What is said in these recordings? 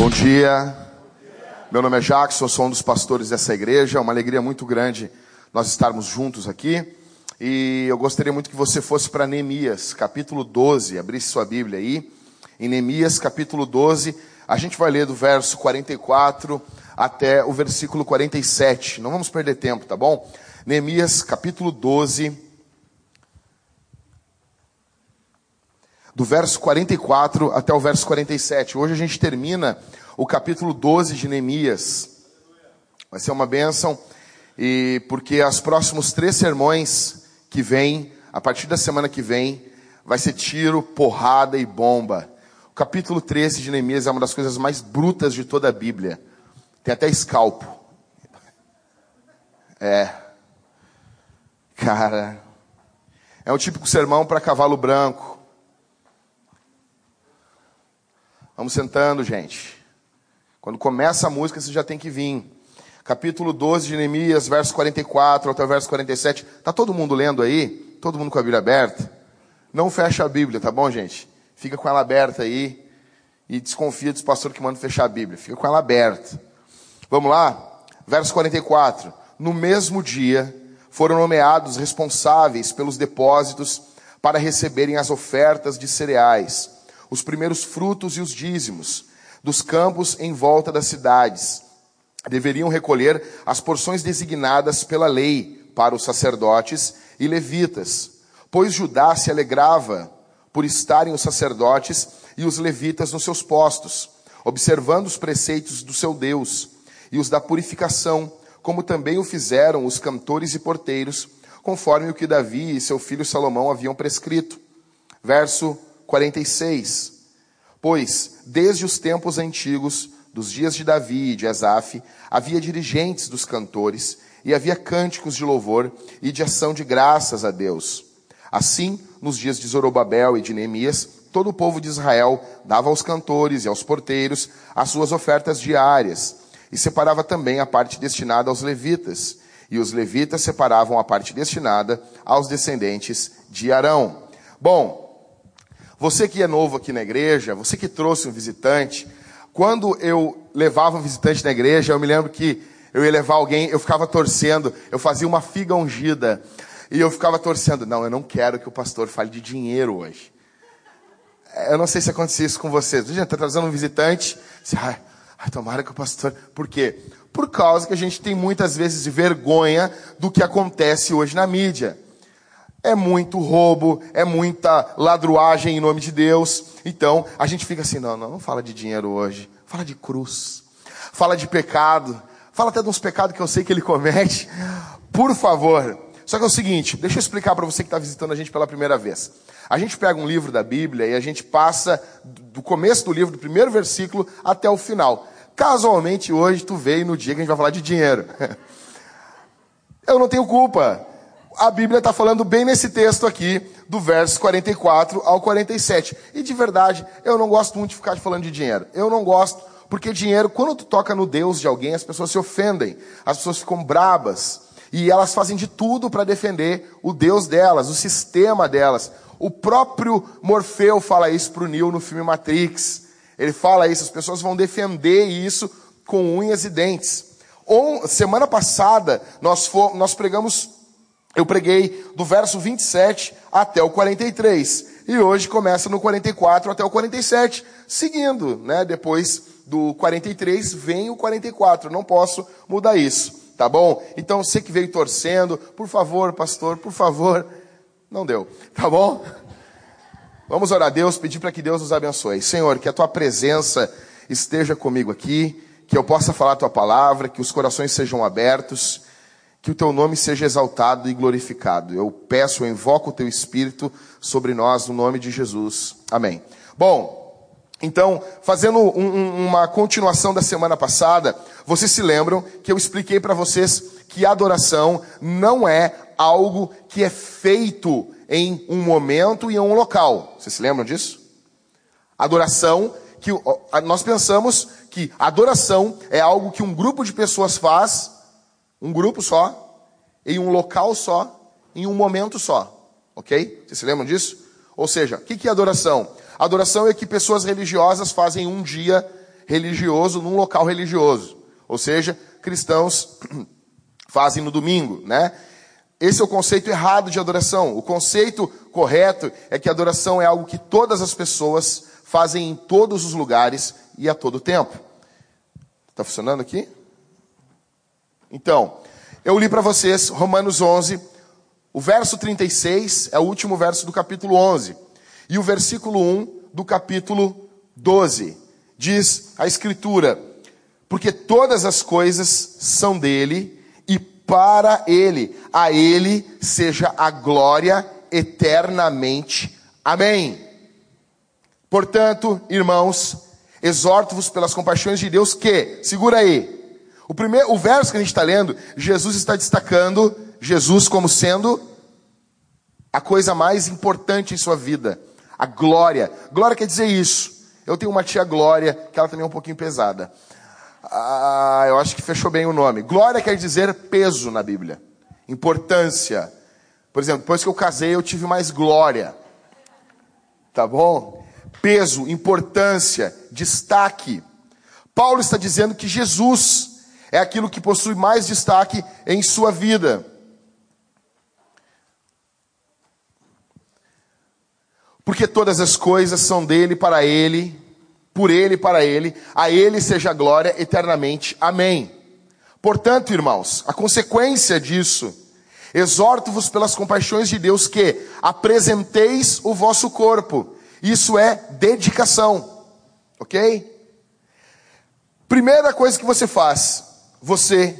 Bom dia. Meu nome é Jackson, sou um dos pastores dessa igreja. É uma alegria muito grande nós estarmos juntos aqui. E eu gostaria muito que você fosse para Neemias, capítulo 12, abrisse sua Bíblia aí. Em Neemias, capítulo 12, a gente vai ler do verso 44 até o versículo 47. Não vamos perder tempo, tá bom? Neemias, capítulo 12, do verso 44 até o verso 47. Hoje a gente termina o capítulo 12 de Neemias. Vai ser uma bênção, e porque os próximos três sermões que vêm, a partir da semana que vem, vai ser tiro, porrada e bomba. O capítulo 13 de Neemias é uma das coisas mais brutas de toda a Bíblia. Tem até escalpo. É. Cara. É um típico sermão para cavalo branco. Vamos sentando, gente. Quando começa a música, você já tem que vir. Capítulo 12 de Neemias, verso 44 até o verso 47. Tá todo mundo lendo aí? Todo mundo com a Bíblia aberta? Não fecha a Bíblia, tá bom, gente? Fica com ela aberta aí. E desconfia dos pastores que mandam fechar a Bíblia. Fica com ela aberta. Vamos lá? Verso 44. No mesmo dia, foram nomeados responsáveis pelos depósitos para receberem as ofertas de cereais os primeiros frutos e os dízimos dos campos em volta das cidades. Deveriam recolher as porções designadas pela lei para os sacerdotes e levitas, pois Judá se alegrava por estarem os sacerdotes e os levitas nos seus postos, observando os preceitos do seu Deus e os da purificação, como também o fizeram os cantores e porteiros, conforme o que Davi e seu filho Salomão haviam prescrito. Verso 46. Pois, desde os tempos antigos, dos dias de Davi e de Asaf, havia dirigentes dos cantores, e havia cânticos de louvor e de ação de graças a Deus. Assim, nos dias de Zorobabel e de Neemias, todo o povo de Israel dava aos cantores e aos porteiros as suas ofertas diárias, e separava também a parte destinada aos levitas, e os levitas separavam a parte destinada aos descendentes de Arão. Bom, você que é novo aqui na igreja, você que trouxe um visitante, quando eu levava um visitante na igreja, eu me lembro que eu ia levar alguém, eu ficava torcendo, eu fazia uma figa ungida, e eu ficava torcendo, não, eu não quero que o pastor fale de dinheiro hoje. Eu não sei se acontecia isso com vocês. Gente, está trazendo um visitante, você, ai, ai, tomara que o pastor. Por quê? Por causa que a gente tem muitas vezes vergonha do que acontece hoje na mídia. É muito roubo, é muita ladruagem em nome de Deus. Então, a gente fica assim, não, não, não fala de dinheiro hoje. Fala de cruz. Fala de pecado. Fala até de uns pecados que eu sei que ele comete. Por favor. Só que é o seguinte, deixa eu explicar para você que está visitando a gente pela primeira vez. A gente pega um livro da Bíblia e a gente passa do começo do livro, do primeiro versículo, até o final. Casualmente, hoje, tu veio no dia que a gente vai falar de dinheiro. Eu não tenho culpa a Bíblia está falando bem nesse texto aqui, do verso 44 ao 47. E de verdade, eu não gosto muito de ficar falando de dinheiro. Eu não gosto, porque dinheiro, quando tu toca no Deus de alguém, as pessoas se ofendem, as pessoas ficam brabas, e elas fazem de tudo para defender o Deus delas, o sistema delas. O próprio Morfeu fala isso para o Neil no filme Matrix. Ele fala isso, as pessoas vão defender isso com unhas e dentes. Semana passada, nós, for, nós pregamos eu preguei do verso 27 até o 43. E hoje começa no 44 até o 47, seguindo, né? Depois do 43 vem o 44. Não posso mudar isso, tá bom? Então você que veio torcendo, por favor, pastor, por favor. Não deu, tá bom? Vamos orar a Deus, pedir para que Deus nos abençoe. Senhor, que a tua presença esteja comigo aqui, que eu possa falar a tua palavra, que os corações sejam abertos que o teu nome seja exaltado e glorificado. Eu peço, eu invoco o teu Espírito sobre nós, no nome de Jesus. Amém. Bom, então, fazendo um, uma continuação da semana passada, vocês se lembram que eu expliquei para vocês que adoração não é algo que é feito em um momento e em um local. Vocês se lembram disso? Adoração, que nós pensamos que adoração é algo que um grupo de pessoas faz um grupo só, em um local só, em um momento só. Ok? Vocês se lembram disso? Ou seja, o que é adoração? Adoração é que pessoas religiosas fazem um dia religioso num local religioso. Ou seja, cristãos fazem no domingo, né? Esse é o conceito errado de adoração. O conceito correto é que adoração é algo que todas as pessoas fazem em todos os lugares e a todo tempo. Está funcionando aqui? Então, eu li para vocês Romanos 11, o verso 36 é o último verso do capítulo 11, e o versículo 1 do capítulo 12. Diz a Escritura: Porque todas as coisas são dele e para ele, a ele seja a glória eternamente. Amém. Portanto, irmãos, exorto-vos pelas compaixões de Deus que, segura aí, o primeiro, o verso que a gente está lendo, Jesus está destacando Jesus como sendo a coisa mais importante em sua vida, a glória. Glória quer dizer isso. Eu tenho uma tia Glória, que ela também é um pouquinho pesada. Ah, eu acho que fechou bem o nome. Glória quer dizer peso na Bíblia, importância. Por exemplo, depois que eu casei, eu tive mais glória. Tá bom? Peso, importância, destaque. Paulo está dizendo que Jesus é aquilo que possui mais destaque em sua vida. Porque todas as coisas são dele, para ele, por ele, para ele, a ele seja glória eternamente. Amém. Portanto, irmãos, a consequência disso, exorto-vos pelas compaixões de Deus que apresenteis o vosso corpo. Isso é dedicação. Ok? Primeira coisa que você faz, você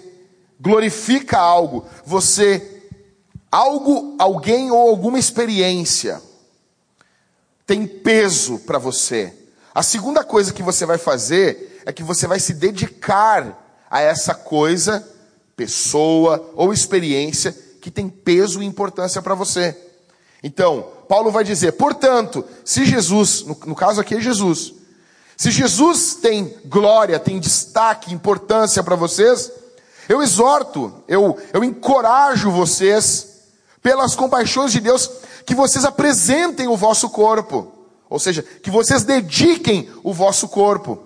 glorifica algo, você algo, alguém ou alguma experiência tem peso para você. A segunda coisa que você vai fazer é que você vai se dedicar a essa coisa, pessoa ou experiência que tem peso e importância para você. Então, Paulo vai dizer: portanto, se Jesus, no, no caso aqui é Jesus, se Jesus tem glória, tem destaque, importância para vocês, eu exorto, eu, eu encorajo vocês, pelas compaixões de Deus, que vocês apresentem o vosso corpo, ou seja, que vocês dediquem o vosso corpo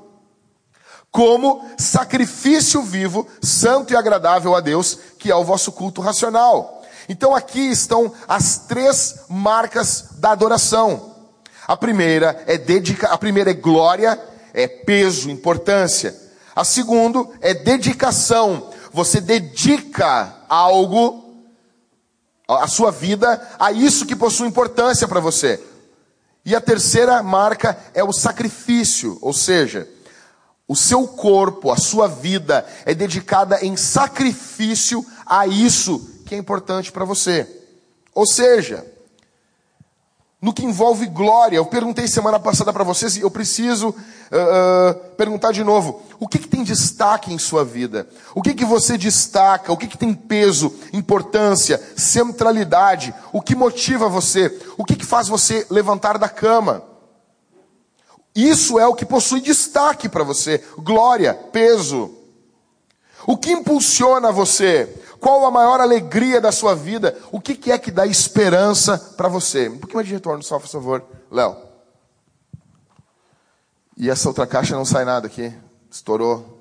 como sacrifício vivo, santo e agradável a Deus, que é o vosso culto racional. Então aqui estão as três marcas da adoração. A primeira é dedica, a primeira é glória, é peso, importância. A segunda é dedicação. Você dedica algo a sua vida a isso que possui importância para você. E a terceira marca é o sacrifício, ou seja, o seu corpo, a sua vida é dedicada em sacrifício a isso que é importante para você. Ou seja, no que envolve glória. Eu perguntei semana passada para vocês e eu preciso uh, perguntar de novo. O que, que, tem destaque em sua vida? O que, que você destaca? O que, que tem peso, importância, centralidade? O que motiva você? O que, que faz você levantar da cama? Isso é o que possui destaque para você: glória, peso. O que impulsiona você? Qual a maior alegria da sua vida? O que, que é que dá esperança para você? Um pouquinho mais de retorno, só, por favor, Léo. E essa outra caixa não sai nada aqui. Estourou.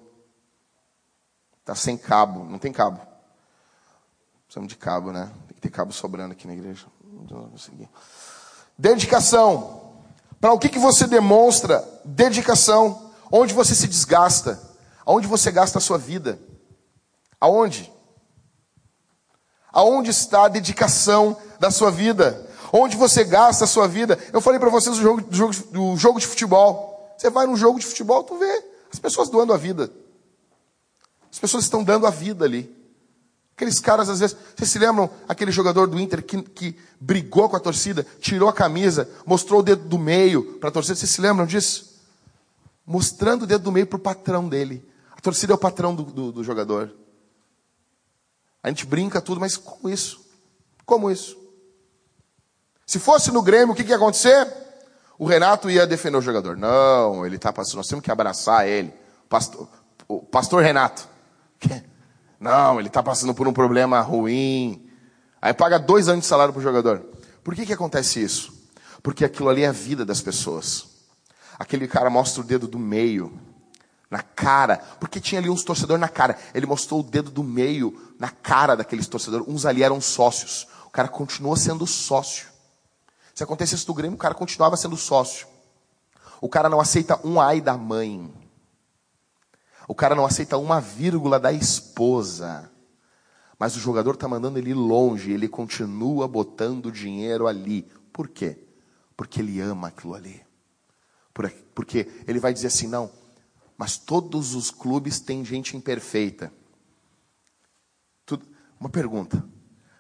Está sem cabo. Não tem cabo. Precisamos de cabo, né? Tem que ter cabo sobrando aqui na igreja. Dedicação. Para o que, que você demonstra dedicação? Onde você se desgasta? Aonde você gasta a sua vida? Aonde? Aonde está a dedicação da sua vida? Onde você gasta a sua vida? Eu falei para vocês do jogo, do, jogo, do jogo de futebol. Você vai num jogo de futebol, tu vê as pessoas doando a vida. As pessoas estão dando a vida ali. Aqueles caras, às vezes, vocês se lembram aquele jogador do Inter que, que brigou com a torcida, tirou a camisa, mostrou o dedo do meio para a torcida? Vocês se lembram disso? Mostrando o dedo do meio para o patrão dele. A torcida é o patrão do, do, do jogador. A gente brinca tudo, mas como isso? Como isso? Se fosse no Grêmio, o que, que ia acontecer? O Renato ia defender o jogador. Não, ele está passando, nós temos que abraçar ele. Pastor, o pastor Renato. Não, ele está passando por um problema ruim. Aí paga dois anos de salário para o jogador. Por que, que acontece isso? Porque aquilo ali é a vida das pessoas. Aquele cara mostra o dedo do meio na cara, porque tinha ali uns torcedores na cara. Ele mostrou o dedo do meio na cara daqueles torcedores. Uns ali eram sócios. O cara continuou sendo sócio. Se acontecesse do Grêmio, o cara continuava sendo sócio. O cara não aceita um ai da mãe. O cara não aceita uma vírgula da esposa. Mas o jogador está mandando ele longe, ele continua botando dinheiro ali. Por quê? Porque ele ama aquilo ali. Porque ele vai dizer assim: não, mas todos os clubes têm gente imperfeita. Uma pergunta: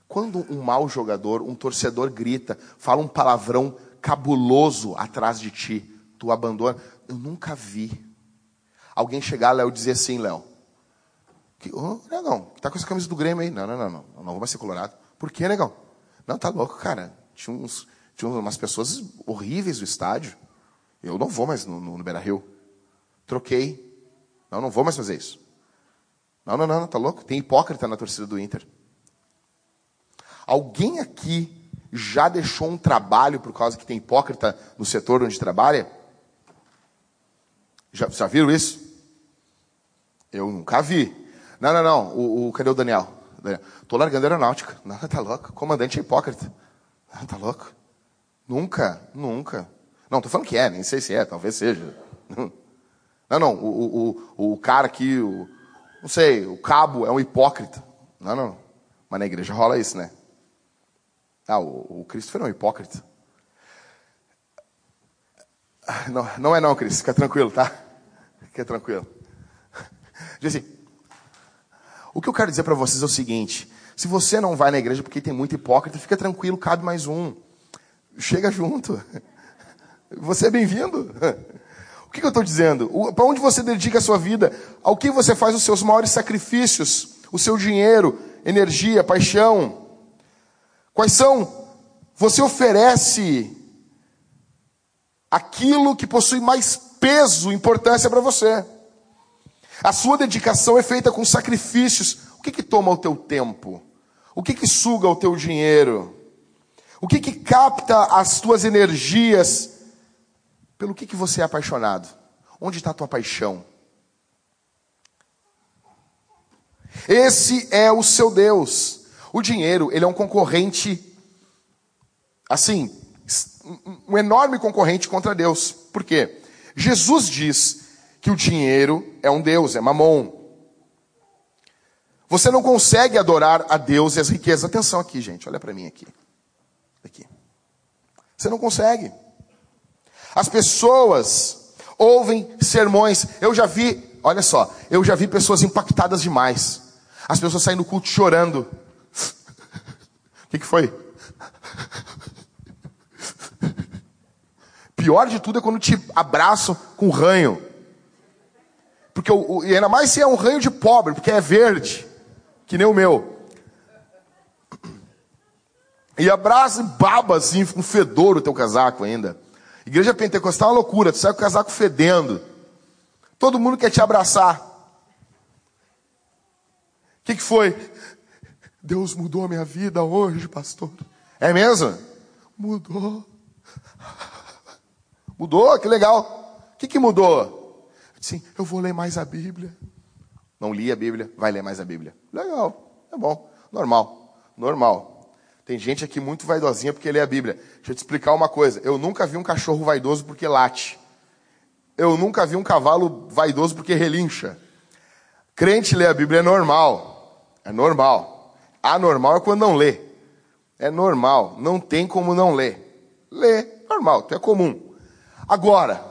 quando um mau jogador, um torcedor grita, fala um palavrão cabuloso atrás de ti, tu abandona? Eu nunca vi alguém chegar, Léo, e dizer assim, Léo, que, oh, negão, tá com essa camisa do Grêmio aí? Não, não, não, não, não vou mais ser colorado. Por que, negão? Não, tá louco, cara. Tinha, uns, tinha umas pessoas horríveis no estádio. Eu não vou mais no, no, no Beira Rio. Troquei. Não, não vou mais fazer isso. Não, não, não, tá louco? Tem hipócrita na torcida do Inter. Alguém aqui já deixou um trabalho por causa que tem hipócrita no setor onde trabalha? Já, já viram isso? Eu nunca vi. Não, não, não. O, o cadê o Daniel? Tô largando a aeronáutica. Não, tá louco. Comandante é hipócrita. Não, tá louco. Nunca, nunca. Não, tô falando que é, nem sei se é, talvez seja. Não, não. O, o, o cara aqui, o, não sei, o cabo é um hipócrita. Não, não. Mas na igreja rola isso, né? Ah, o, o Christopher é um hipócrita. Não, não é não, Cris. Fica tranquilo, tá? Fica tranquilo. Diz assim, o que eu quero dizer para vocês é o seguinte: se você não vai na igreja porque tem muito hipócrita, fica tranquilo, cabe mais um. Chega junto. Você é bem-vindo. Que, que eu estou dizendo? Para onde você dedica a sua vida? Ao que você faz os seus maiores sacrifícios? O seu dinheiro, energia, paixão? Quais são? Você oferece aquilo que possui mais peso, importância para você. A sua dedicação é feita com sacrifícios. O que, que toma o teu tempo? O que, que suga o teu dinheiro? O que, que capta as tuas energias? Pelo que, que você é apaixonado? Onde está a tua paixão? Esse é o seu Deus. O dinheiro, ele é um concorrente, assim, um enorme concorrente contra Deus. Por quê? Jesus diz que o dinheiro é um Deus, é mamon. Você não consegue adorar a Deus e as riquezas. Atenção aqui, gente, olha para mim aqui. Aqui. Você não consegue. As pessoas ouvem sermões. Eu já vi, olha só, eu já vi pessoas impactadas demais. As pessoas saem do culto chorando. O que, que foi? Pior de tudo é quando te abraçam com ranho. Porque o, e ainda mais se é um ranho de pobre, porque é verde, que nem o meu. E abraça e baba assim, com fedor o teu casaco ainda. Igreja pentecostal é uma loucura, tu sai com o casaco fedendo. Todo mundo quer te abraçar. O que, que foi? Deus mudou a minha vida hoje, pastor. É mesmo? Mudou. Mudou? Que legal. O que, que mudou? Sim, eu vou ler mais a Bíblia. Não li a Bíblia, vai ler mais a Bíblia. Legal, é bom, normal, normal. Tem gente aqui muito vaidosinha porque lê a Bíblia. Deixa eu te explicar uma coisa. Eu nunca vi um cachorro vaidoso porque late. Eu nunca vi um cavalo vaidoso porque relincha. Crente lê a Bíblia é normal. É normal. Anormal é quando não lê. É normal. Não tem como não ler. Lê, normal, é comum. Agora,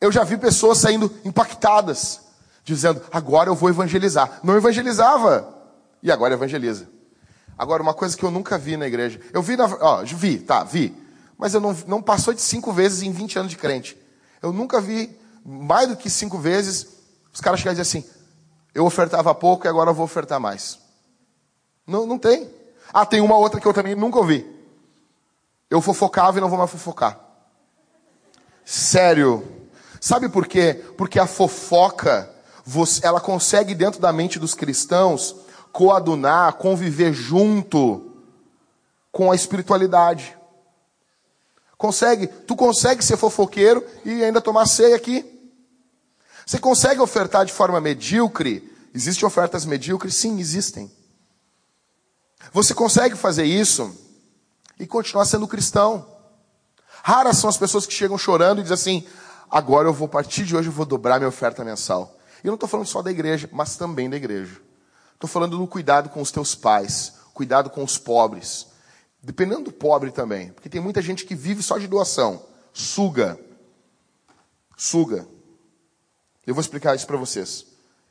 eu já vi pessoas saindo impactadas, dizendo: agora eu vou evangelizar. Não evangelizava, e agora evangeliza. Agora, uma coisa que eu nunca vi na igreja. Eu vi, na, ó, vi, tá, vi. Mas eu não, não passou de cinco vezes em 20 anos de crente. Eu nunca vi mais do que cinco vezes os caras chegarem e dizer assim: eu ofertava pouco e agora eu vou ofertar mais. Não, não tem. Ah, tem uma outra que eu também nunca ouvi. Eu fofocava e não vou mais fofocar. Sério. Sabe por quê? Porque a fofoca, ela consegue dentro da mente dos cristãos coadunar, conviver junto com a espiritualidade. Consegue, tu consegue ser fofoqueiro e ainda tomar ceia aqui. Você consegue ofertar de forma medíocre? Existem ofertas medíocres? Sim, existem. Você consegue fazer isso e continuar sendo cristão. Raras são as pessoas que chegam chorando e dizem assim: agora eu vou, partir de hoje, eu vou dobrar minha oferta mensal. E eu não estou falando só da igreja, mas também da igreja. Estou falando do cuidado com os teus pais, cuidado com os pobres. Dependendo do pobre também, porque tem muita gente que vive só de doação, suga. Suga. Eu vou explicar isso para vocês.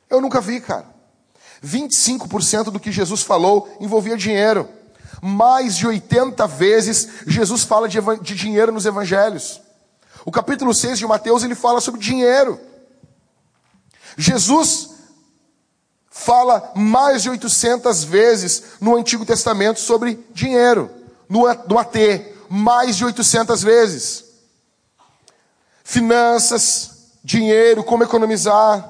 Eu nunca vi, cara. 25% do que Jesus falou envolvia dinheiro. Mais de 80 vezes Jesus fala de, de dinheiro nos evangelhos. O capítulo 6 de Mateus ele fala sobre dinheiro. Jesus fala mais de 800 vezes no Antigo Testamento sobre dinheiro, no, no AT, mais de 800 vezes. Finanças, dinheiro, como economizar,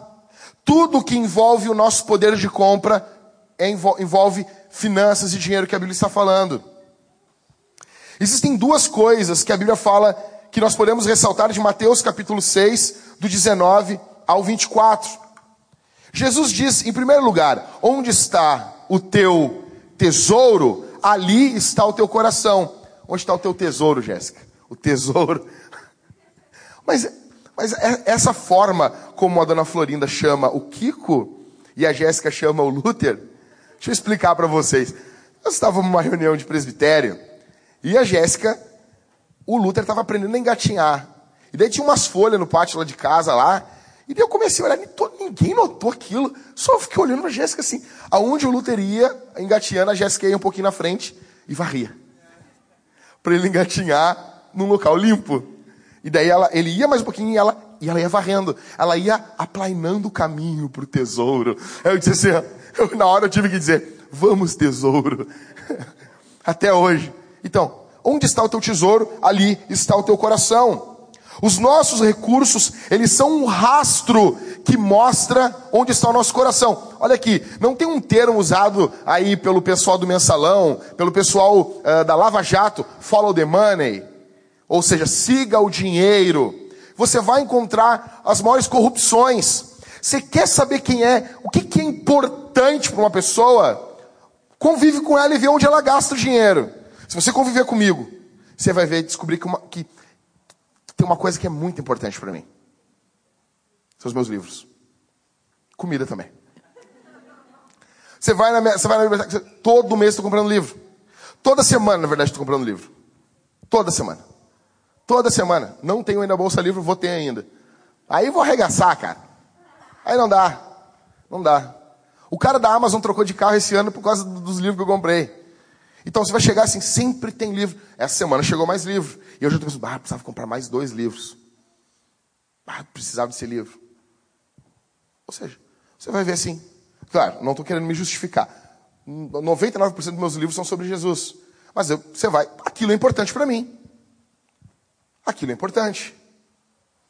tudo que envolve o nosso poder de compra é, envolve finanças e dinheiro que a Bíblia está falando. Existem duas coisas que a Bíblia fala que nós podemos ressaltar de Mateus capítulo 6, do 19 ao 24. Jesus diz, em primeiro lugar, onde está o teu tesouro, ali está o teu coração. Onde está o teu tesouro, Jéssica? O tesouro. Mas, mas é, essa forma como a dona Florinda chama o Kiko e a Jéssica chama o Luther, deixa eu explicar para vocês. Nós estávamos numa reunião de presbitério e a Jéssica, o Luther estava aprendendo a engatinhar. E daí tinha umas folhas no pátio lá de casa lá, e daí eu comecei a olhar, ninguém notou aquilo. Só fiquei olhando pra Jéssica assim. Aonde o Luther ia, engatinhando, a Jéssica ia um pouquinho na frente e varria. Para ele engatinhar num local limpo. E daí ela, ele ia mais um pouquinho e ela, e ela ia varrendo. Ela ia aplainando o caminho para o tesouro. Eu disse assim, eu, na hora eu tive que dizer, vamos tesouro. Até hoje. Então, onde está o teu tesouro? Ali está o teu coração. Os nossos recursos, eles são um rastro que mostra onde está o nosso coração. Olha aqui, não tem um termo usado aí pelo pessoal do mensalão, pelo pessoal uh, da Lava Jato, follow the money, ou seja, siga o dinheiro. Você vai encontrar as maiores corrupções. Você quer saber quem é, o que, que é importante para uma pessoa? Convive com ela e vê onde ela gasta o dinheiro. Se você conviver comigo, você vai ver, descobrir que, uma, que tem uma coisa que é muito importante para mim. São os meus livros. Comida também. Você vai na minha, você vai na biblioteca, todo mês estou comprando livro. Toda semana, na verdade, estou comprando livro. Toda semana. Toda semana. Não tenho ainda bolsa livro, vou ter ainda. Aí vou arregaçar, cara. Aí não dá. Não dá. O cara da Amazon trocou de carro esse ano por causa dos livros que eu comprei. Então você vai chegar assim, sempre tem livro. Essa semana chegou mais livro. E eu já estou pensando, ah, precisava comprar mais dois livros. Ah, precisava desse livro. Ou seja, você vai ver assim. Claro, não estou querendo me justificar. 99% dos meus livros são sobre Jesus. Mas eu, você vai, aquilo é importante para mim. Aquilo é importante.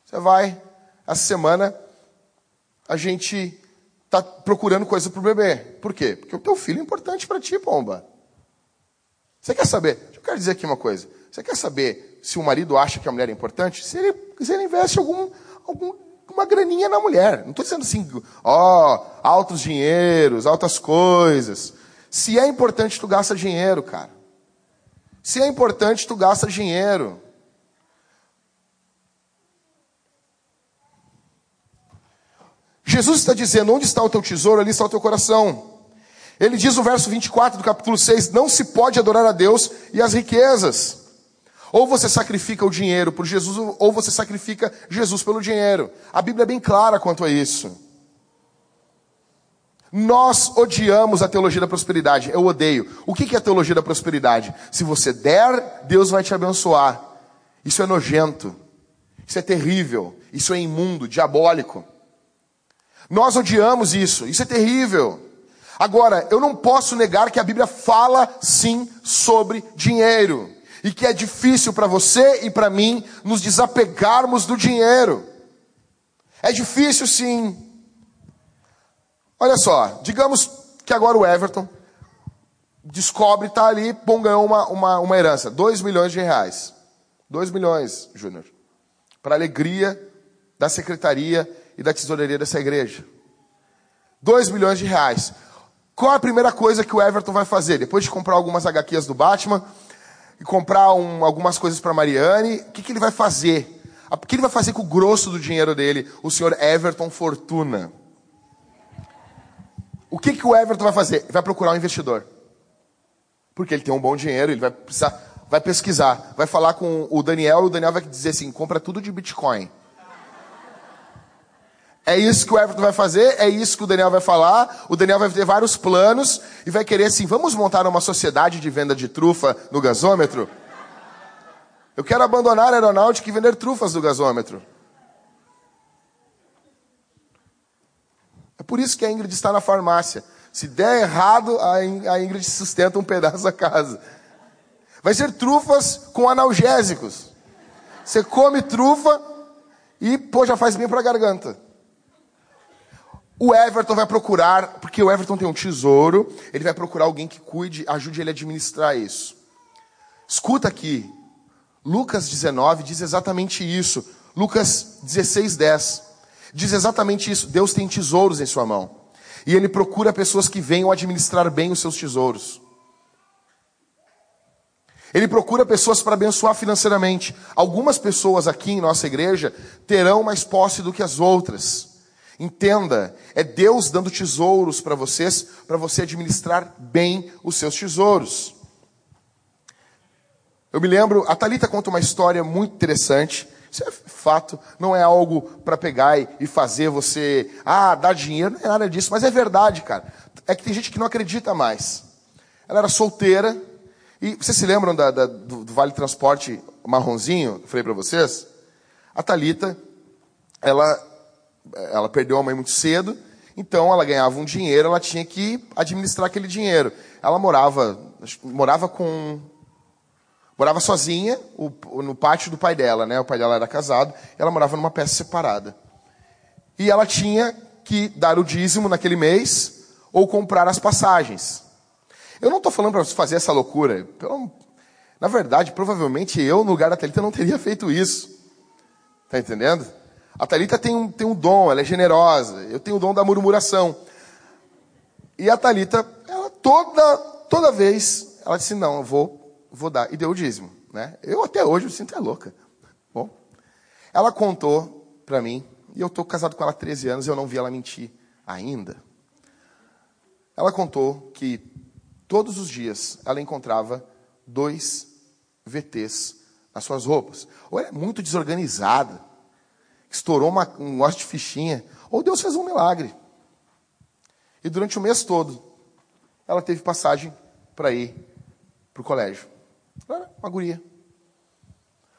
Você vai, essa semana, a gente está procurando coisa para o bebê. Por quê? Porque o teu filho é importante para ti, pomba. Você quer saber? Eu quero dizer aqui uma coisa. Você quer saber se o marido acha que a mulher é importante? Se ele, se ele investe algum, algum, uma graninha na mulher. Não estou dizendo assim, ó, oh, altos dinheiros, altas coisas. Se é importante, tu gasta dinheiro, cara. Se é importante, tu gasta dinheiro. Jesus está dizendo: onde está o teu tesouro, ali está o teu coração. Ele diz no verso 24 do capítulo 6: Não se pode adorar a Deus e as riquezas. Ou você sacrifica o dinheiro por Jesus, ou você sacrifica Jesus pelo dinheiro. A Bíblia é bem clara quanto a isso. Nós odiamos a teologia da prosperidade. Eu odeio. O que é a teologia da prosperidade? Se você der, Deus vai te abençoar. Isso é nojento. Isso é terrível. Isso é imundo, diabólico. Nós odiamos isso. Isso é terrível. Agora, eu não posso negar que a Bíblia fala sim sobre dinheiro. E que é difícil para você e para mim nos desapegarmos do dinheiro. É difícil sim. Olha só, digamos que agora o Everton descobre, está ali, bom, ganhou uma, uma, uma herança, 2 milhões de reais. 2 milhões, Júnior. Para alegria da secretaria e da tesouraria dessa igreja. 2 milhões de reais. Qual a primeira coisa que o Everton vai fazer? Depois de comprar algumas HQs do Batman e comprar um, algumas coisas para Mariane, o que, que ele vai fazer? O que ele vai fazer com o grosso do dinheiro dele, o senhor Everton Fortuna? O que, que o Everton vai fazer? Vai procurar um investidor. Porque ele tem um bom dinheiro, ele vai precisar, vai pesquisar, vai falar com o Daniel e o Daniel vai dizer assim: compra tudo de Bitcoin. É isso que o Everton vai fazer, é isso que o Daniel vai falar. O Daniel vai ter vários planos e vai querer assim: vamos montar uma sociedade de venda de trufa no gasômetro? Eu quero abandonar a aeronáutica e vender trufas do gasômetro. É por isso que a Ingrid está na farmácia. Se der errado, a Ingrid sustenta um pedaço da casa. Vai ser trufas com analgésicos. Você come trufa e, pô, já faz bem para a garganta. O Everton vai procurar, porque o Everton tem um tesouro, ele vai procurar alguém que cuide, ajude ele a administrar isso. Escuta aqui, Lucas 19 diz exatamente isso. Lucas 16, 10 diz exatamente isso. Deus tem tesouros em sua mão. E ele procura pessoas que venham administrar bem os seus tesouros. Ele procura pessoas para abençoar financeiramente. Algumas pessoas aqui em nossa igreja terão mais posse do que as outras. Entenda, é Deus dando tesouros para vocês, para você administrar bem os seus tesouros. Eu me lembro, a Talita conta uma história muito interessante. Isso é fato, não é algo para pegar e fazer você, ah, dar dinheiro, não é nada disso, mas é verdade, cara. É que tem gente que não acredita mais. Ela era solteira, e vocês se lembram da, da, do, do, Vale Transporte marronzinho? Falei para vocês? A Talita, ela, ela perdeu a mãe muito cedo, então ela ganhava um dinheiro, ela tinha que administrar aquele dinheiro. Ela morava, morava com Morava sozinha no pátio do pai dela, né? O pai dela era casado, ela morava numa peça separada. E ela tinha que dar o dízimo naquele mês ou comprar as passagens. Eu não estou falando para fazer essa loucura. Na verdade, provavelmente eu, no lugar da Thalita, não teria feito isso. Tá entendendo? A Thalita tem um, tem um dom, ela é generosa. Eu tenho o dom da murmuração. E a Thalita, ela toda, toda vez, ela disse, não, eu vou vou dar. E deu o dízimo. Né? Eu até hoje me sinto é louca. Bom, ela contou para mim, e eu estou casado com ela há 13 anos eu não vi ela mentir ainda. Ela contou que todos os dias ela encontrava dois VTs nas suas roupas. Ou é muito desorganizada, estourou uma, um gosto de fichinha, ou Deus fez um milagre. E durante o mês todo, ela teve passagem para ir para o colégio. Uma guria.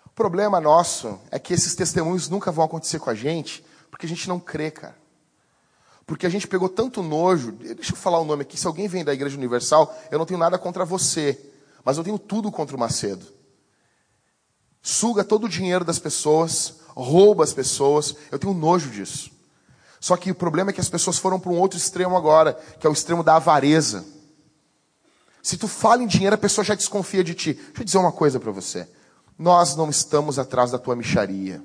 O problema nosso é que esses testemunhos nunca vão acontecer com a gente, porque a gente não crê, cara. Porque a gente pegou tanto nojo. Deixa eu falar o nome aqui. Se alguém vem da Igreja Universal, eu não tenho nada contra você. Mas eu tenho tudo contra o Macedo. Suga todo o dinheiro das pessoas, rouba as pessoas. Eu tenho nojo disso. Só que o problema é que as pessoas foram para um outro extremo agora, que é o extremo da avareza. Se tu fala em dinheiro, a pessoa já desconfia de ti. Deixa eu dizer uma coisa para você. Nós não estamos atrás da tua micharia.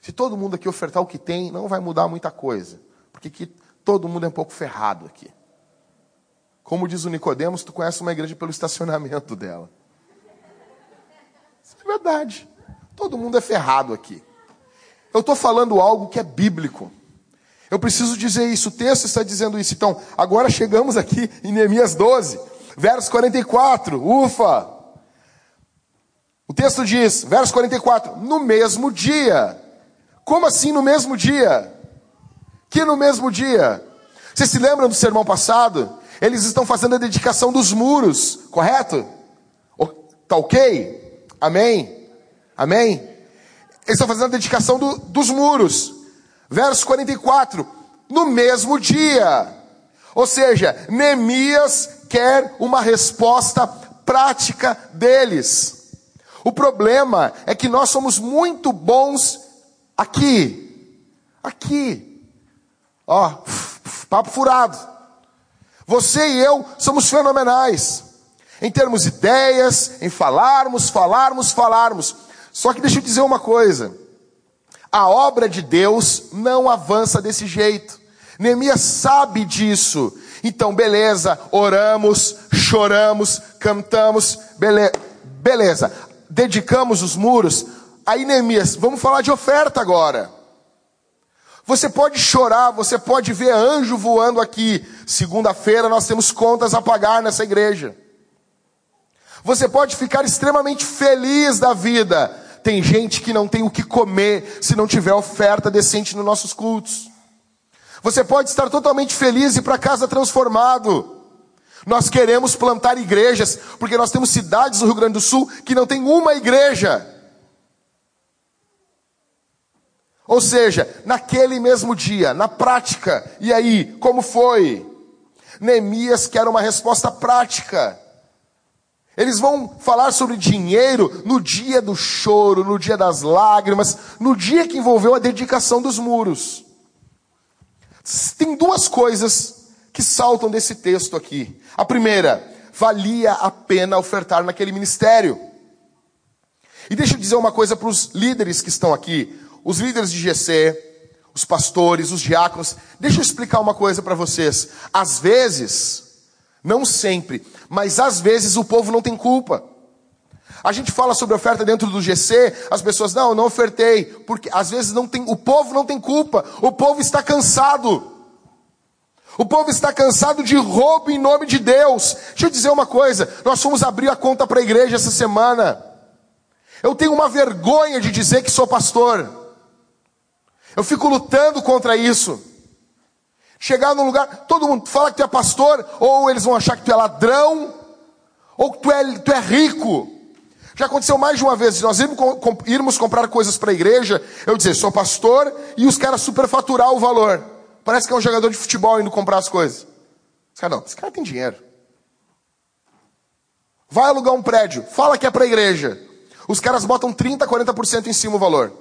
Se todo mundo aqui ofertar o que tem, não vai mudar muita coisa. Porque aqui, todo mundo é um pouco ferrado aqui. Como diz o Nicodemos, tu conhece uma igreja pelo estacionamento dela. Isso é verdade. Todo mundo é ferrado aqui. Eu estou falando algo que é bíblico. Eu preciso dizer isso, o texto está dizendo isso. Então, agora chegamos aqui em Neemias 12, verso 44. Ufa! O texto diz, verso 44, no mesmo dia. Como assim no mesmo dia? Que no mesmo dia? Vocês se lembram do sermão passado? Eles estão fazendo a dedicação dos muros, correto? Tá ok? Amém? Amém? Eles estão fazendo a dedicação do, dos muros. Verso 44, no mesmo dia. Ou seja, Neemias quer uma resposta prática deles. O problema é que nós somos muito bons aqui. Aqui. Ó, papo furado. Você e eu somos fenomenais. Em termos de ideias, em falarmos, falarmos, falarmos. Só que deixa eu dizer uma coisa. A obra de Deus não avança desse jeito. Neemias sabe disso. Então, beleza, oramos, choramos, cantamos, bele beleza, dedicamos os muros. Aí, Neemias, vamos falar de oferta agora. Você pode chorar, você pode ver anjo voando aqui. Segunda-feira nós temos contas a pagar nessa igreja. Você pode ficar extremamente feliz da vida. Tem gente que não tem o que comer se não tiver oferta decente nos nossos cultos. Você pode estar totalmente feliz e para casa transformado. Nós queremos plantar igrejas, porque nós temos cidades no Rio Grande do Sul que não tem uma igreja. Ou seja, naquele mesmo dia, na prática, e aí, como foi? Neemias quer uma resposta prática. Eles vão falar sobre dinheiro no dia do choro, no dia das lágrimas, no dia que envolveu a dedicação dos muros. Tem duas coisas que saltam desse texto aqui. A primeira, valia a pena ofertar naquele ministério. E deixa eu dizer uma coisa para os líderes que estão aqui, os líderes de GC, os pastores, os diáconos. Deixa eu explicar uma coisa para vocês. Às vezes, não sempre, mas às vezes o povo não tem culpa. A gente fala sobre oferta dentro do GC, as pessoas, não, não ofertei, porque às vezes não tem, o povo não tem culpa, o povo está cansado. O povo está cansado de roubo em nome de Deus. Deixa eu dizer uma coisa, nós fomos abrir a conta para a igreja essa semana. Eu tenho uma vergonha de dizer que sou pastor. Eu fico lutando contra isso. Chegar num lugar, todo mundo fala que tu é pastor, ou eles vão achar que tu é ladrão, ou que tu é, tu é rico. Já aconteceu mais de uma vez, nós irmos, comprar coisas para a igreja, eu dizer, sou pastor, e os caras superfaturar o valor. Parece que é um jogador de futebol indo comprar as coisas. Esse cara não, esse cara tem dinheiro. Vai alugar um prédio, fala que é para a igreja. Os caras botam 30, 40% em cima o valor.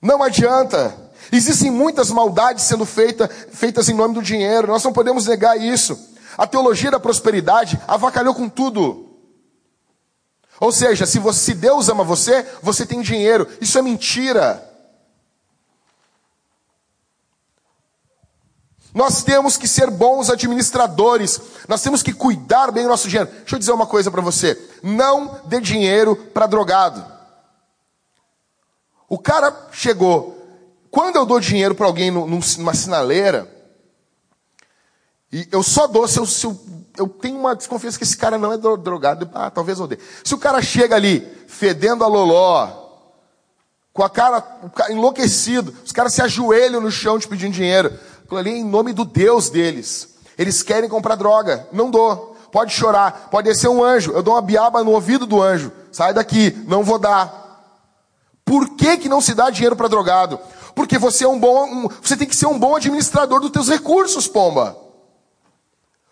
Não adianta. Existem muitas maldades sendo feita, feitas em nome do dinheiro. Nós não podemos negar isso. A teologia da prosperidade avacalhou com tudo. Ou seja, se, você, se Deus ama você, você tem dinheiro. Isso é mentira. Nós temos que ser bons administradores. Nós temos que cuidar bem do nosso dinheiro. Deixa eu dizer uma coisa para você. Não dê dinheiro para drogado. O cara chegou. Quando eu dou dinheiro para alguém numa sinaleira, e eu só dou se eu, se eu, eu, tenho uma desconfiança que esse cara não é drogado. Ah, talvez eu dê. Se o cara chega ali, fedendo a loló, com a cara enlouquecido, os caras se ajoelham no chão te pedindo dinheiro. Aquilo ali é em nome do Deus deles. Eles querem comprar droga. Não dou. Pode chorar. Pode descer um anjo. Eu dou uma biaba no ouvido do anjo. Sai daqui. Não vou dar. Por que, que não se dá dinheiro para drogado? Porque você é um bom, um, você tem que ser um bom administrador dos teus recursos, pomba.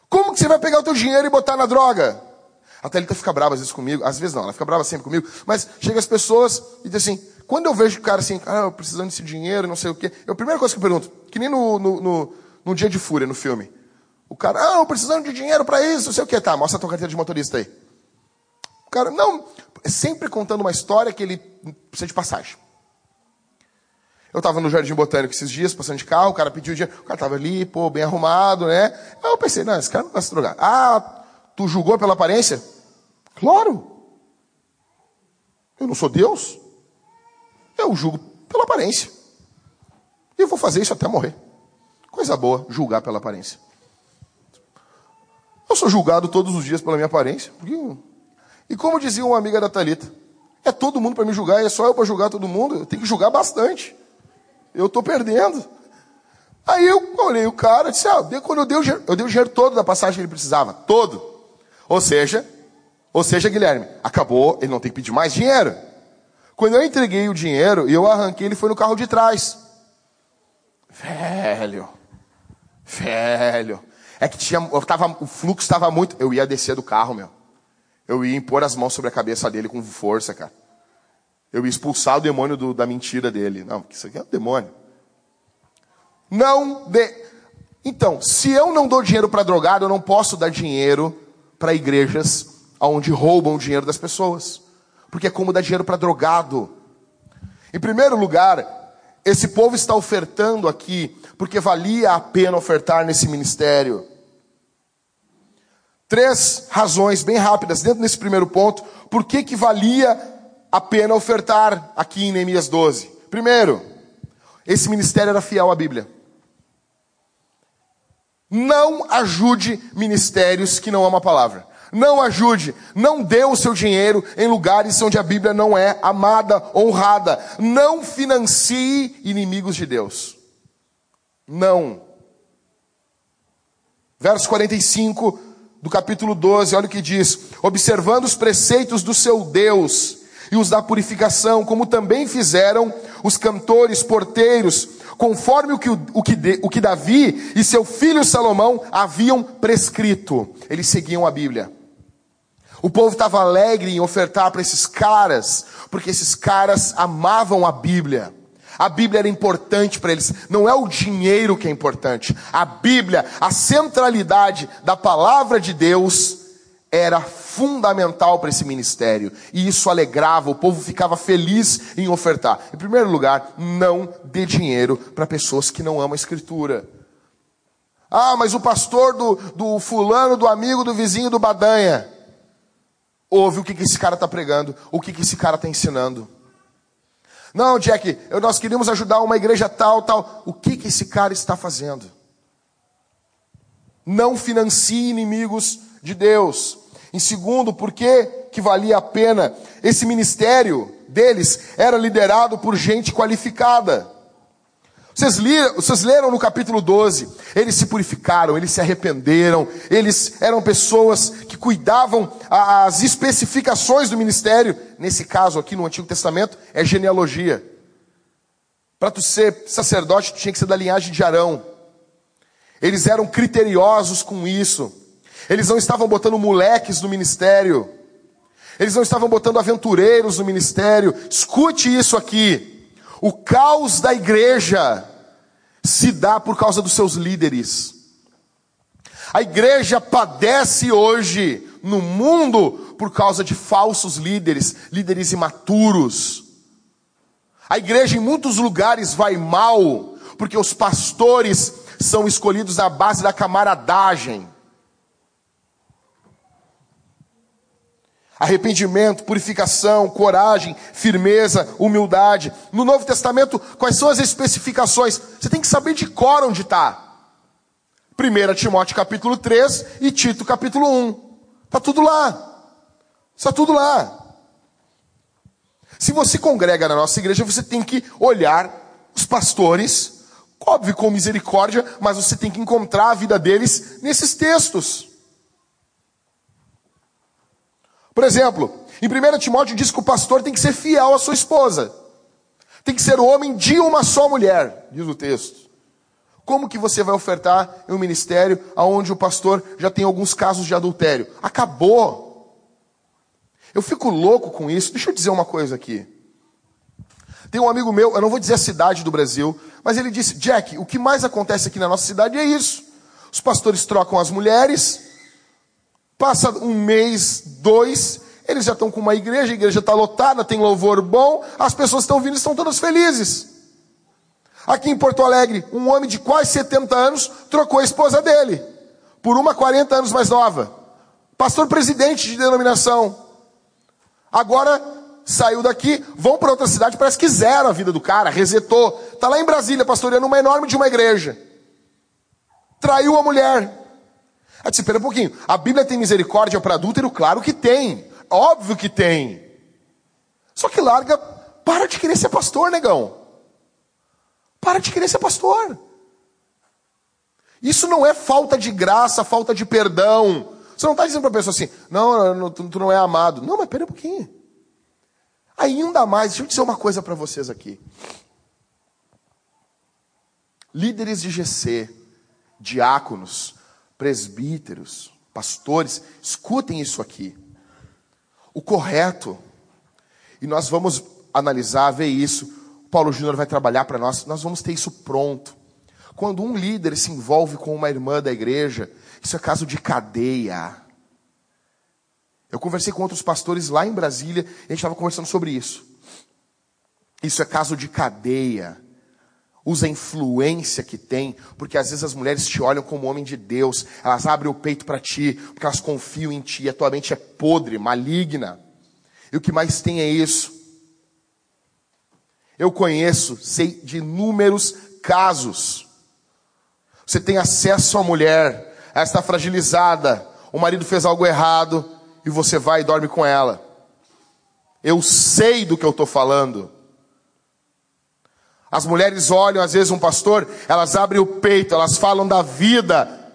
Como que você vai pegar o teu dinheiro e botar na droga? A Thalita fica brava às vezes comigo, às vezes não, ela fica brava sempre comigo, mas chega as pessoas e diz assim, quando eu vejo o cara assim, ah, precisando desse dinheiro, não sei o quê, eu, a primeira coisa que eu pergunto, que nem no, no, no, no Dia de Fúria, no filme, o cara, ah, eu precisando de dinheiro para isso, não sei o quê, tá, mostra a tua carteira de motorista aí. O cara, não, é sempre contando uma história que ele precisa de passagem. Eu estava no Jardim Botânico esses dias, passando de carro, o cara pediu dinheiro, o cara estava ali, pô, bem arrumado, né? Aí eu pensei, não, esse cara não vai se drogar. Ah, tu julgou pela aparência? Claro. Eu não sou Deus. Eu julgo pela aparência. E vou fazer isso até morrer. Coisa boa, julgar pela aparência. Eu sou julgado todos os dias pela minha aparência. Porque e como dizia uma amiga da Talita, é todo mundo para me julgar, é só eu para julgar todo mundo, eu tenho que julgar bastante. Eu estou perdendo. Aí eu olhei o cara e disse, ah, quando eu dei, o dinheiro, eu dei o dinheiro todo da passagem que ele precisava, todo. Ou seja, ou seja, Guilherme, acabou, ele não tem que pedir mais dinheiro. Quando eu entreguei o dinheiro e eu arranquei, ele foi no carro de trás. Velho, velho. É que tinha, eu tava, o fluxo estava muito. Eu ia descer do carro, meu eu ia impor as mãos sobre a cabeça dele com força, cara. Eu expulsar o demônio do, da mentira dele. Não, isso aqui é um demônio. Não dê. Então, se eu não dou dinheiro para drogado, eu não posso dar dinheiro para igrejas onde roubam o dinheiro das pessoas. porque é como dar dinheiro para drogado. Em primeiro lugar, esse povo está ofertando aqui porque valia a pena ofertar nesse ministério. Três razões bem rápidas dentro desse primeiro ponto, por que que valia a pena ofertar aqui em Neemias 12. Primeiro, esse ministério era fiel à Bíblia. Não ajude ministérios que não amam a palavra. Não ajude, não dê o seu dinheiro em lugares onde a Bíblia não é amada, honrada. Não financie inimigos de Deus. Não. Verso 45 do capítulo 12, olha o que diz: Observando os preceitos do seu Deus e os da purificação, como também fizeram os cantores, porteiros, conforme o que, o, que, o que Davi e seu filho Salomão haviam prescrito. Eles seguiam a Bíblia. O povo estava alegre em ofertar para esses caras, porque esses caras amavam a Bíblia. A Bíblia era importante para eles, não é o dinheiro que é importante. A Bíblia, a centralidade da palavra de Deus, era fundamental para esse ministério. E isso alegrava, o povo ficava feliz em ofertar. Em primeiro lugar, não dê dinheiro para pessoas que não amam a Escritura. Ah, mas o pastor do, do fulano, do amigo, do vizinho, do Badanha. Ouve o que, que esse cara está pregando, o que, que esse cara está ensinando. Não, Jack, nós queríamos ajudar uma igreja tal, tal. O que, que esse cara está fazendo? Não financie inimigos de Deus. Em segundo, por que, que valia a pena? Esse ministério deles era liderado por gente qualificada. Vocês, vocês leram no capítulo 12, eles se purificaram, eles se arrependeram, eles eram pessoas que cuidavam as especificações do ministério. Nesse caso aqui no Antigo Testamento, é genealogia. Para tu ser sacerdote, tu tinha que ser da linhagem de Arão. Eles eram criteriosos com isso. Eles não estavam botando moleques no ministério. Eles não estavam botando aventureiros no ministério. Escute isso aqui. O caos da igreja se dá por causa dos seus líderes. A igreja padece hoje no mundo por causa de falsos líderes, líderes imaturos. A igreja em muitos lugares vai mal porque os pastores são escolhidos na base da camaradagem. Arrependimento, purificação, coragem, firmeza, humildade. No Novo Testamento, quais são as especificações? Você tem que saber de cor onde está. 1 Timóteo capítulo 3 e Tito capítulo 1. Está tudo lá. Está tudo lá. Se você congrega na nossa igreja, você tem que olhar os pastores, óbvio com misericórdia, mas você tem que encontrar a vida deles nesses textos. Por exemplo, em 1 Timóteo diz que o pastor tem que ser fiel à sua esposa. Tem que ser homem de uma só mulher, diz o texto. Como que você vai ofertar em um ministério onde o pastor já tem alguns casos de adultério? Acabou. Eu fico louco com isso. Deixa eu dizer uma coisa aqui. Tem um amigo meu, eu não vou dizer a cidade do Brasil, mas ele disse: Jack, o que mais acontece aqui na nossa cidade é isso. Os pastores trocam as mulheres, Passa um mês, dois, eles já estão com uma igreja, a igreja está lotada, tem louvor bom, as pessoas estão vindo e estão todas felizes. Aqui em Porto Alegre, um homem de quase 70 anos trocou a esposa dele por uma 40 anos mais nova. Pastor presidente de denominação. Agora saiu daqui, vão para outra cidade, parece que zero a vida do cara, resetou. Está lá em Brasília, pastoreando uma enorme de uma igreja. Traiu a mulher. Aí disse, espera um pouquinho. A Bíblia tem misericórdia para adúltero? Claro que tem. Óbvio que tem. Só que larga, para de querer ser pastor, negão. Para de querer ser pastor. Isso não é falta de graça, falta de perdão. Você não está dizendo para a pessoa assim, não, não, tu não é amado. Não, mas pera um pouquinho. Ainda mais, deixa eu dizer uma coisa para vocês aqui. Líderes de GC, diáconos, presbíteros, pastores, escutem isso aqui. O correto, e nós vamos analisar, ver isso. O Paulo Júnior vai trabalhar para nós, nós vamos ter isso pronto. Quando um líder se envolve com uma irmã da igreja, isso é caso de cadeia. Eu conversei com outros pastores lá em Brasília e a gente estava conversando sobre isso. Isso é caso de cadeia. Usa a influência que tem, porque às vezes as mulheres te olham como homem de Deus, elas abrem o peito para ti, porque elas confiam em ti, a tua mente é podre, maligna. E o que mais tem é isso. Eu conheço, sei de inúmeros casos. Você tem acesso à mulher, ela está fragilizada, o marido fez algo errado e você vai e dorme com ela. Eu sei do que eu estou falando. As mulheres olham às vezes um pastor, elas abrem o peito, elas falam da vida.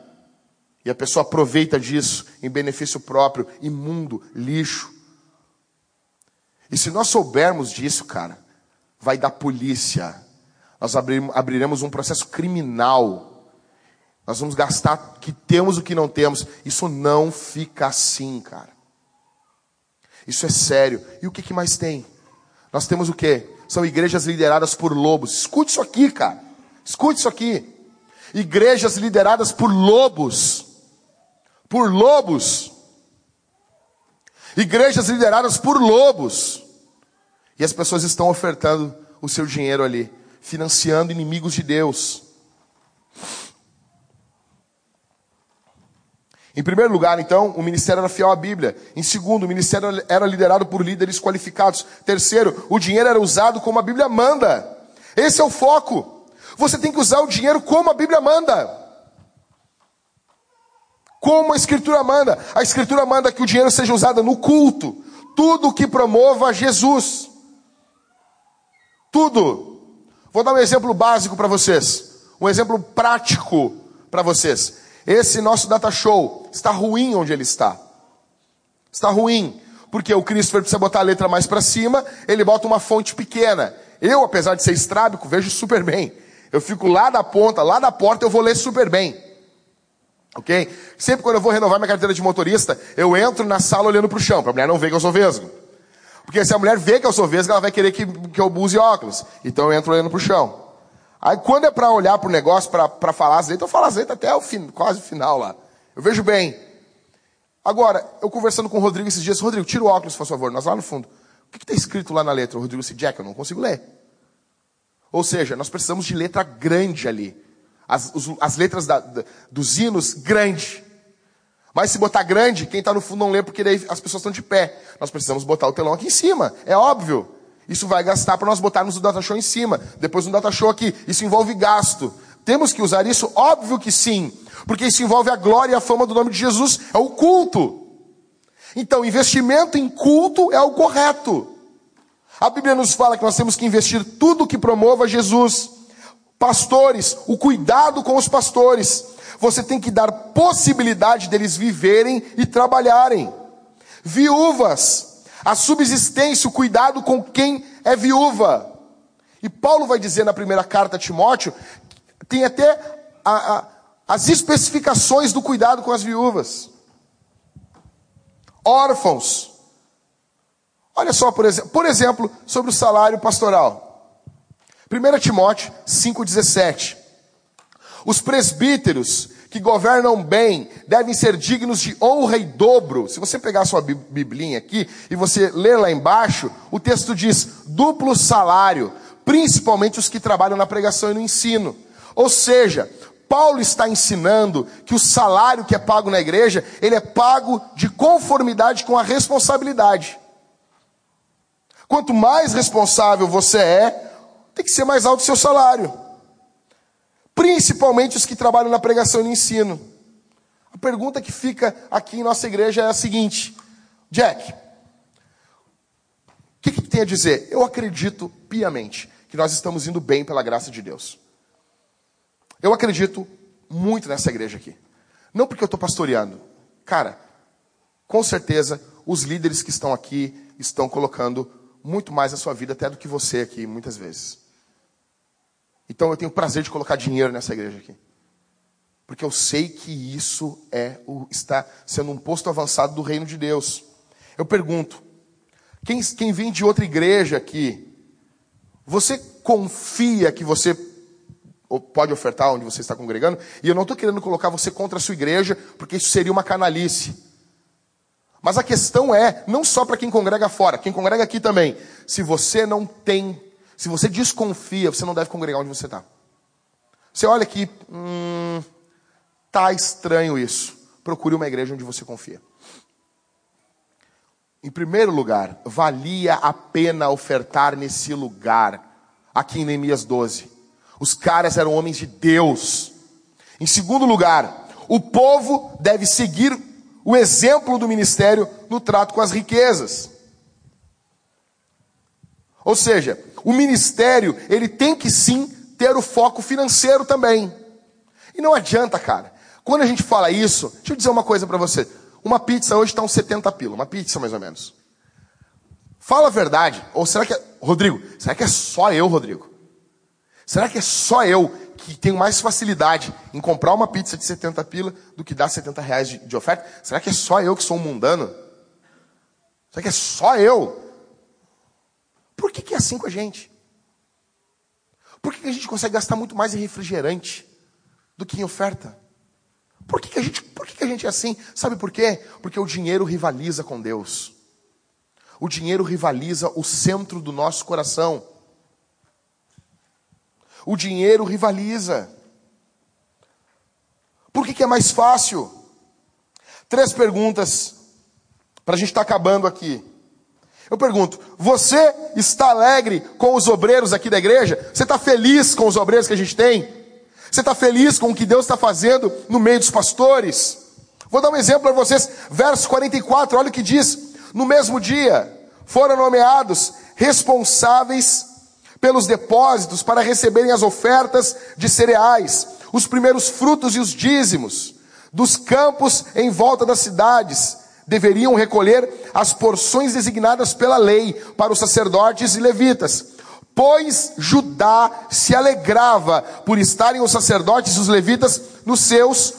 E a pessoa aproveita disso em benefício próprio, imundo, lixo. E se nós soubermos disso, cara, vai dar polícia. Nós abriremos um processo criminal. Nós vamos gastar que temos o que não temos. Isso não fica assim, cara. Isso é sério. E o que, que mais tem? Nós temos o quê? São igrejas lideradas por lobos. Escute isso aqui, cara. Escute isso aqui. Igrejas lideradas por lobos. Por lobos. Igrejas lideradas por lobos. E as pessoas estão ofertando o seu dinheiro ali, financiando inimigos de Deus. Em primeiro lugar, então, o ministério era fiel à Bíblia. Em segundo, o ministério era liderado por líderes qualificados. Terceiro, o dinheiro era usado como a Bíblia manda. Esse é o foco. Você tem que usar o dinheiro como a Bíblia manda. Como a Escritura manda. A Escritura manda que o dinheiro seja usado no culto. Tudo que promova Jesus. Tudo. Vou dar um exemplo básico para vocês. Um exemplo prático para vocês. Esse nosso data show está ruim onde ele está. Está ruim. Porque o Christopher precisa botar a letra mais para cima, ele bota uma fonte pequena. Eu, apesar de ser estrábico, vejo super bem. Eu fico lá da ponta, lá da porta, eu vou ler super bem. Ok? Sempre quando eu vou renovar minha carteira de motorista, eu entro na sala olhando para o chão, para a mulher não ver que eu sou vesgo. Porque se a mulher vê que eu sou vesga, ela vai querer que, que eu use óculos. Então eu entro olhando pro chão. Aí quando é para olhar pro negócio, para falar letras, eu falo letras até o fim, quase o final lá. Eu vejo bem. Agora, eu conversando com o Rodrigo esses dias, Rodrigo, tira o óculos, por favor, nós lá no fundo. O que está escrito lá na letra? O Rodrigo disse, Jack, eu não consigo ler. Ou seja, nós precisamos de letra grande ali. As, os, as letras da, da, dos hinos, grande. Mas se botar grande, quem está no fundo não lê porque daí as pessoas estão de pé. Nós precisamos botar o telão aqui em cima. É óbvio. Isso vai gastar para nós botarmos o data show em cima. Depois um data show aqui. Isso envolve gasto. Temos que usar isso? Óbvio que sim. Porque isso envolve a glória e a fama do nome de Jesus. É o culto. Então, investimento em culto é o correto. A Bíblia nos fala que nós temos que investir tudo que promova Jesus. Pastores, o cuidado com os pastores você tem que dar possibilidade deles viverem e trabalharem. Viúvas, a subsistência, o cuidado com quem é viúva. E Paulo vai dizer na primeira carta a Timóteo, tem até a, a, as especificações do cuidado com as viúvas. Órfãos. Olha só, por, por exemplo, sobre o salário pastoral. 1 Timóteo 5,17. Os presbíteros que governam bem devem ser dignos de honra e dobro. Se você pegar sua biblinha aqui e você ler lá embaixo, o texto diz duplo salário, principalmente os que trabalham na pregação e no ensino. Ou seja, Paulo está ensinando que o salário que é pago na igreja, ele é pago de conformidade com a responsabilidade. Quanto mais responsável você é, tem que ser mais alto o seu salário principalmente os que trabalham na pregação e no ensino. A pergunta que fica aqui em nossa igreja é a seguinte: Jack, o que, que tem a dizer? Eu acredito piamente que nós estamos indo bem pela graça de Deus. Eu acredito muito nessa igreja aqui. Não porque eu estou pastoreando. Cara, com certeza, os líderes que estão aqui estão colocando muito mais a sua vida até do que você aqui, muitas vezes. Então eu tenho prazer de colocar dinheiro nessa igreja aqui. Porque eu sei que isso é o, está sendo um posto avançado do reino de Deus. Eu pergunto, quem, quem vem de outra igreja aqui, você confia que você pode ofertar onde você está congregando? E eu não estou querendo colocar você contra a sua igreja, porque isso seria uma canalice. Mas a questão é, não só para quem congrega fora, quem congrega aqui também. Se você não tem, se você desconfia, você não deve congregar onde você está. Você olha aqui, hum, tá estranho isso. Procure uma igreja onde você confia. Em primeiro lugar, valia a pena ofertar nesse lugar, aqui em Neemias 12. Os caras eram homens de Deus. Em segundo lugar, o povo deve seguir o exemplo do ministério no trato com as riquezas. Ou seja, o ministério, ele tem que sim ter o foco financeiro também. E não adianta, cara. Quando a gente fala isso, deixa eu dizer uma coisa para você. Uma pizza hoje está uns 70 pila, uma pizza mais ou menos. Fala a verdade. Ou será que é... Rodrigo, será que é só eu, Rodrigo? Será que é só eu que tenho mais facilidade em comprar uma pizza de 70 pila do que dar 70 reais de, de oferta? Será que é só eu que sou um mundano? Será que é só eu? Por que, que é assim com a gente? Por que, que a gente consegue gastar muito mais em refrigerante do que em oferta? Por que, que, a, gente, por que, que a gente é assim? Sabe por quê? Porque o dinheiro rivaliza com Deus. O dinheiro rivaliza o centro do nosso coração. O dinheiro rivaliza. Por que, que é mais fácil? Três perguntas para a gente estar tá acabando aqui. Eu pergunto: você está alegre com os obreiros aqui da igreja? Você está feliz com os obreiros que a gente tem? Você está feliz com o que Deus está fazendo no meio dos pastores? Vou dar um exemplo para vocês, verso 44, olha o que diz: No mesmo dia foram nomeados responsáveis pelos depósitos para receberem as ofertas de cereais, os primeiros frutos e os dízimos dos campos em volta das cidades. Deveriam recolher as porções designadas pela lei para os sacerdotes e levitas. Pois Judá se alegrava por estarem os sacerdotes e os levitas nos seus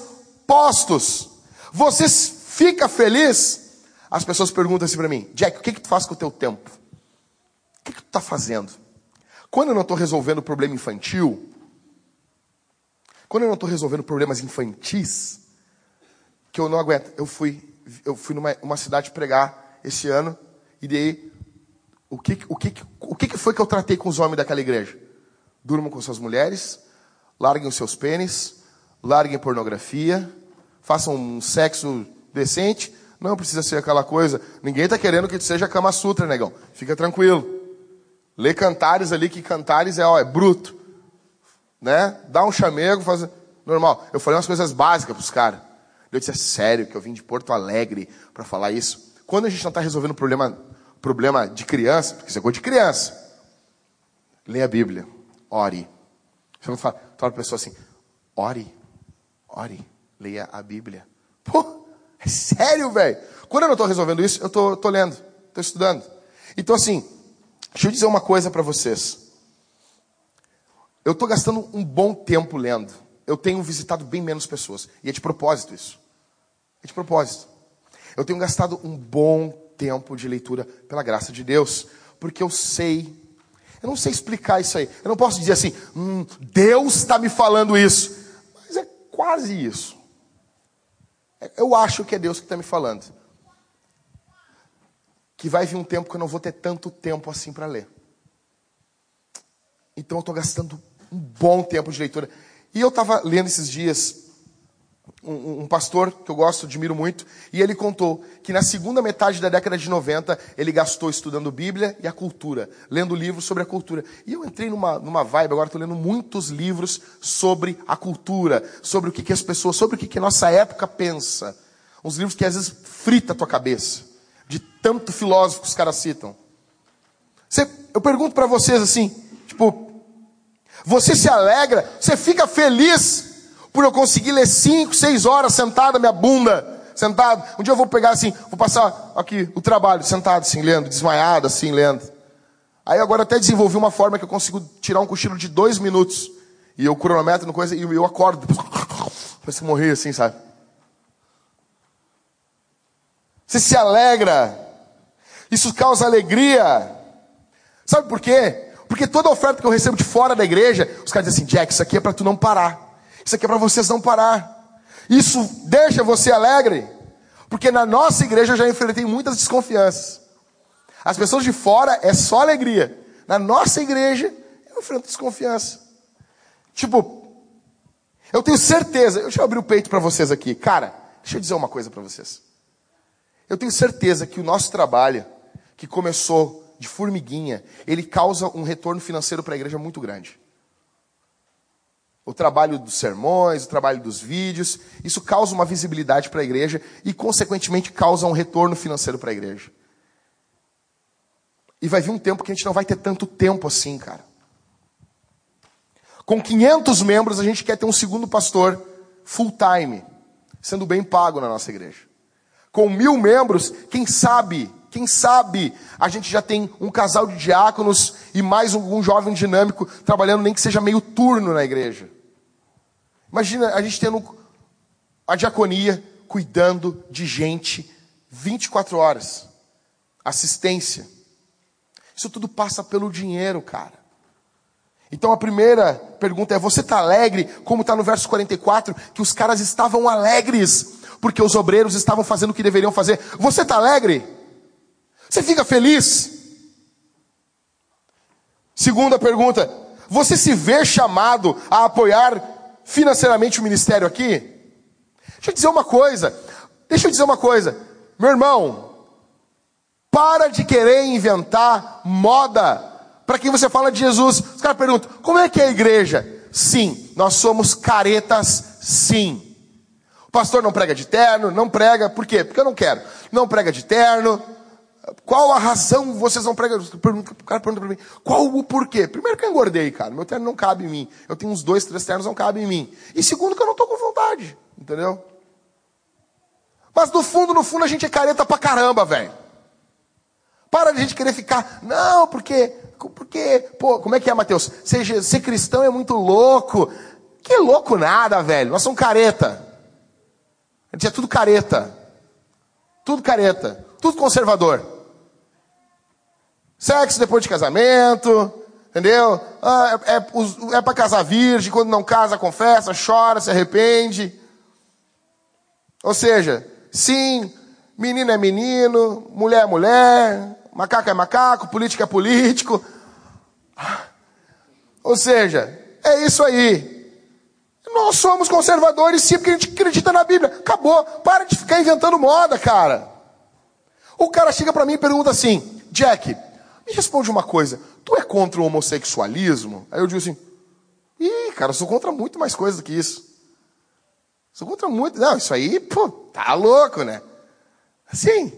postos. Você fica feliz? As pessoas perguntam assim para mim, Jack, o que, que tu faz com o teu tempo? O que, que tu está fazendo? Quando eu não estou resolvendo problema infantil, quando eu não estou resolvendo problemas infantis, que eu não aguento, eu fui, eu fui numa uma cidade pregar esse ano, e daí, o que, o, que, o que foi que eu tratei com os homens daquela igreja? Durmam com suas mulheres, larguem os seus pênis, larguem pornografia, façam um sexo decente. Não precisa ser aquela coisa. Ninguém está querendo que seja Kama Sutra, negão. Fica tranquilo. Lê cantares ali, que cantares é, ó, é bruto. Né? Dá um chamego, faz. Normal. Eu falei umas coisas básicas para os caras. Eu disse, é sério que eu vim de Porto Alegre para falar isso? Quando a gente não está resolvendo problema, problema de criança, porque isso é coisa de criança, lê a Bíblia, ore. Você não fala, fala a pessoa assim, ore, ore, leia a Bíblia. Pô, é sério, velho? Quando eu não estou resolvendo isso, eu estou lendo, estou estudando. Então, assim, Deixa eu dizer uma coisa para vocês. Eu estou gastando um bom tempo lendo. Eu tenho visitado bem menos pessoas. E é de propósito isso. É de propósito. Eu tenho gastado um bom tempo de leitura pela graça de Deus. Porque eu sei. Eu não sei explicar isso aí. Eu não posso dizer assim, hum, Deus está me falando isso. Mas é quase isso. Eu acho que é Deus que está me falando que vai vir um tempo que eu não vou ter tanto tempo assim para ler. Então eu estou gastando um bom tempo de leitura. E eu estava lendo esses dias um, um, pastor que eu gosto, admiro muito, e ele contou que na segunda metade da década de 90 ele gastou estudando Bíblia e a cultura, lendo livros sobre a cultura. E eu entrei numa, numa vibe, agora estou lendo muitos livros sobre a cultura, sobre o que, que as pessoas, sobre o que, que a nossa época pensa. Uns livros que às vezes frita a tua cabeça de tanto filósofo que os caras citam. Você, eu pergunto para vocês assim, tipo, você se alegra, você fica feliz por eu conseguir ler cinco, seis horas sentado, minha bunda, sentado. Um dia eu vou pegar assim, vou passar aqui o trabalho, sentado assim, lendo, desmaiado assim, lendo. Aí agora até desenvolvi uma forma que eu consigo tirar um cochilo de dois minutos. E eu cronometro no coisa e eu acordo. Parece morrer assim, sabe? Você se alegra. Isso causa alegria. Sabe por quê? Porque toda oferta que eu recebo de fora da igreja, os caras dizem assim, Jack, isso aqui é para tu não parar. Isso aqui é para vocês não parar. Isso deixa você alegre. Porque na nossa igreja eu já enfrentei muitas desconfianças. As pessoas de fora é só alegria. Na nossa igreja eu enfrento desconfiança. Tipo, eu tenho certeza, deixa eu abrir o peito para vocês aqui. Cara, deixa eu dizer uma coisa para vocês. Eu tenho certeza que o nosso trabalho, que começou de formiguinha, ele causa um retorno financeiro para a igreja muito grande. O trabalho dos sermões, o trabalho dos vídeos, isso causa uma visibilidade para a igreja e, consequentemente, causa um retorno financeiro para a igreja. E vai vir um tempo que a gente não vai ter tanto tempo assim, cara. Com 500 membros, a gente quer ter um segundo pastor full time, sendo bem pago na nossa igreja. Com mil membros, quem sabe, quem sabe, a gente já tem um casal de diáconos e mais um jovem dinâmico trabalhando, nem que seja meio turno na igreja. Imagina a gente tendo a diaconia cuidando de gente 24 horas, assistência. Isso tudo passa pelo dinheiro, cara. Então a primeira pergunta é: você está alegre? Como está no verso 44, que os caras estavam alegres, porque os obreiros estavam fazendo o que deveriam fazer. Você está alegre? Você fica feliz? Segunda pergunta: você se vê chamado a apoiar financeiramente o ministério aqui? Deixa eu dizer uma coisa. Deixa eu dizer uma coisa. Meu irmão, para de querer inventar moda para quem você fala de Jesus. Os caras perguntam: como é que é a igreja? Sim, nós somos caretas, sim. O pastor não prega de terno, não prega, por quê? Porque eu não quero. Não prega de terno. Qual a razão vocês não pregam? O cara pergunta para mim, qual o porquê? Primeiro que eu engordei, cara, meu terno não cabe em mim. Eu tenho uns dois, três ternos, não cabe em mim. E segundo que eu não estou com vontade, entendeu? Mas no fundo, no fundo, a gente é careta pra caramba, velho. Para de a gente querer ficar, não, porque porque, pô, como é que é, Mateus? Ser, ser cristão é muito louco. Que louco nada, velho. Nós somos careta. A gente é tudo careta. Tudo careta. Tudo conservador. Sexo depois de casamento. Entendeu? Ah, é, é, é para casar virgem. Quando não casa, confessa, chora, se arrepende. Ou seja, sim, menino é menino, mulher é mulher, macaco é macaco, político é político. Ou seja, é isso aí. Nós somos conservadores sim, porque a gente acredita na Bíblia. Acabou. Para de ficar inventando moda, cara. O cara chega para mim e pergunta assim: Jack, me responde uma coisa. Tu é contra o homossexualismo? Aí eu digo assim: Ih, cara, eu sou contra muito mais coisas do que isso. Sou contra muito. Não, isso aí, pô, tá louco, né? Sim.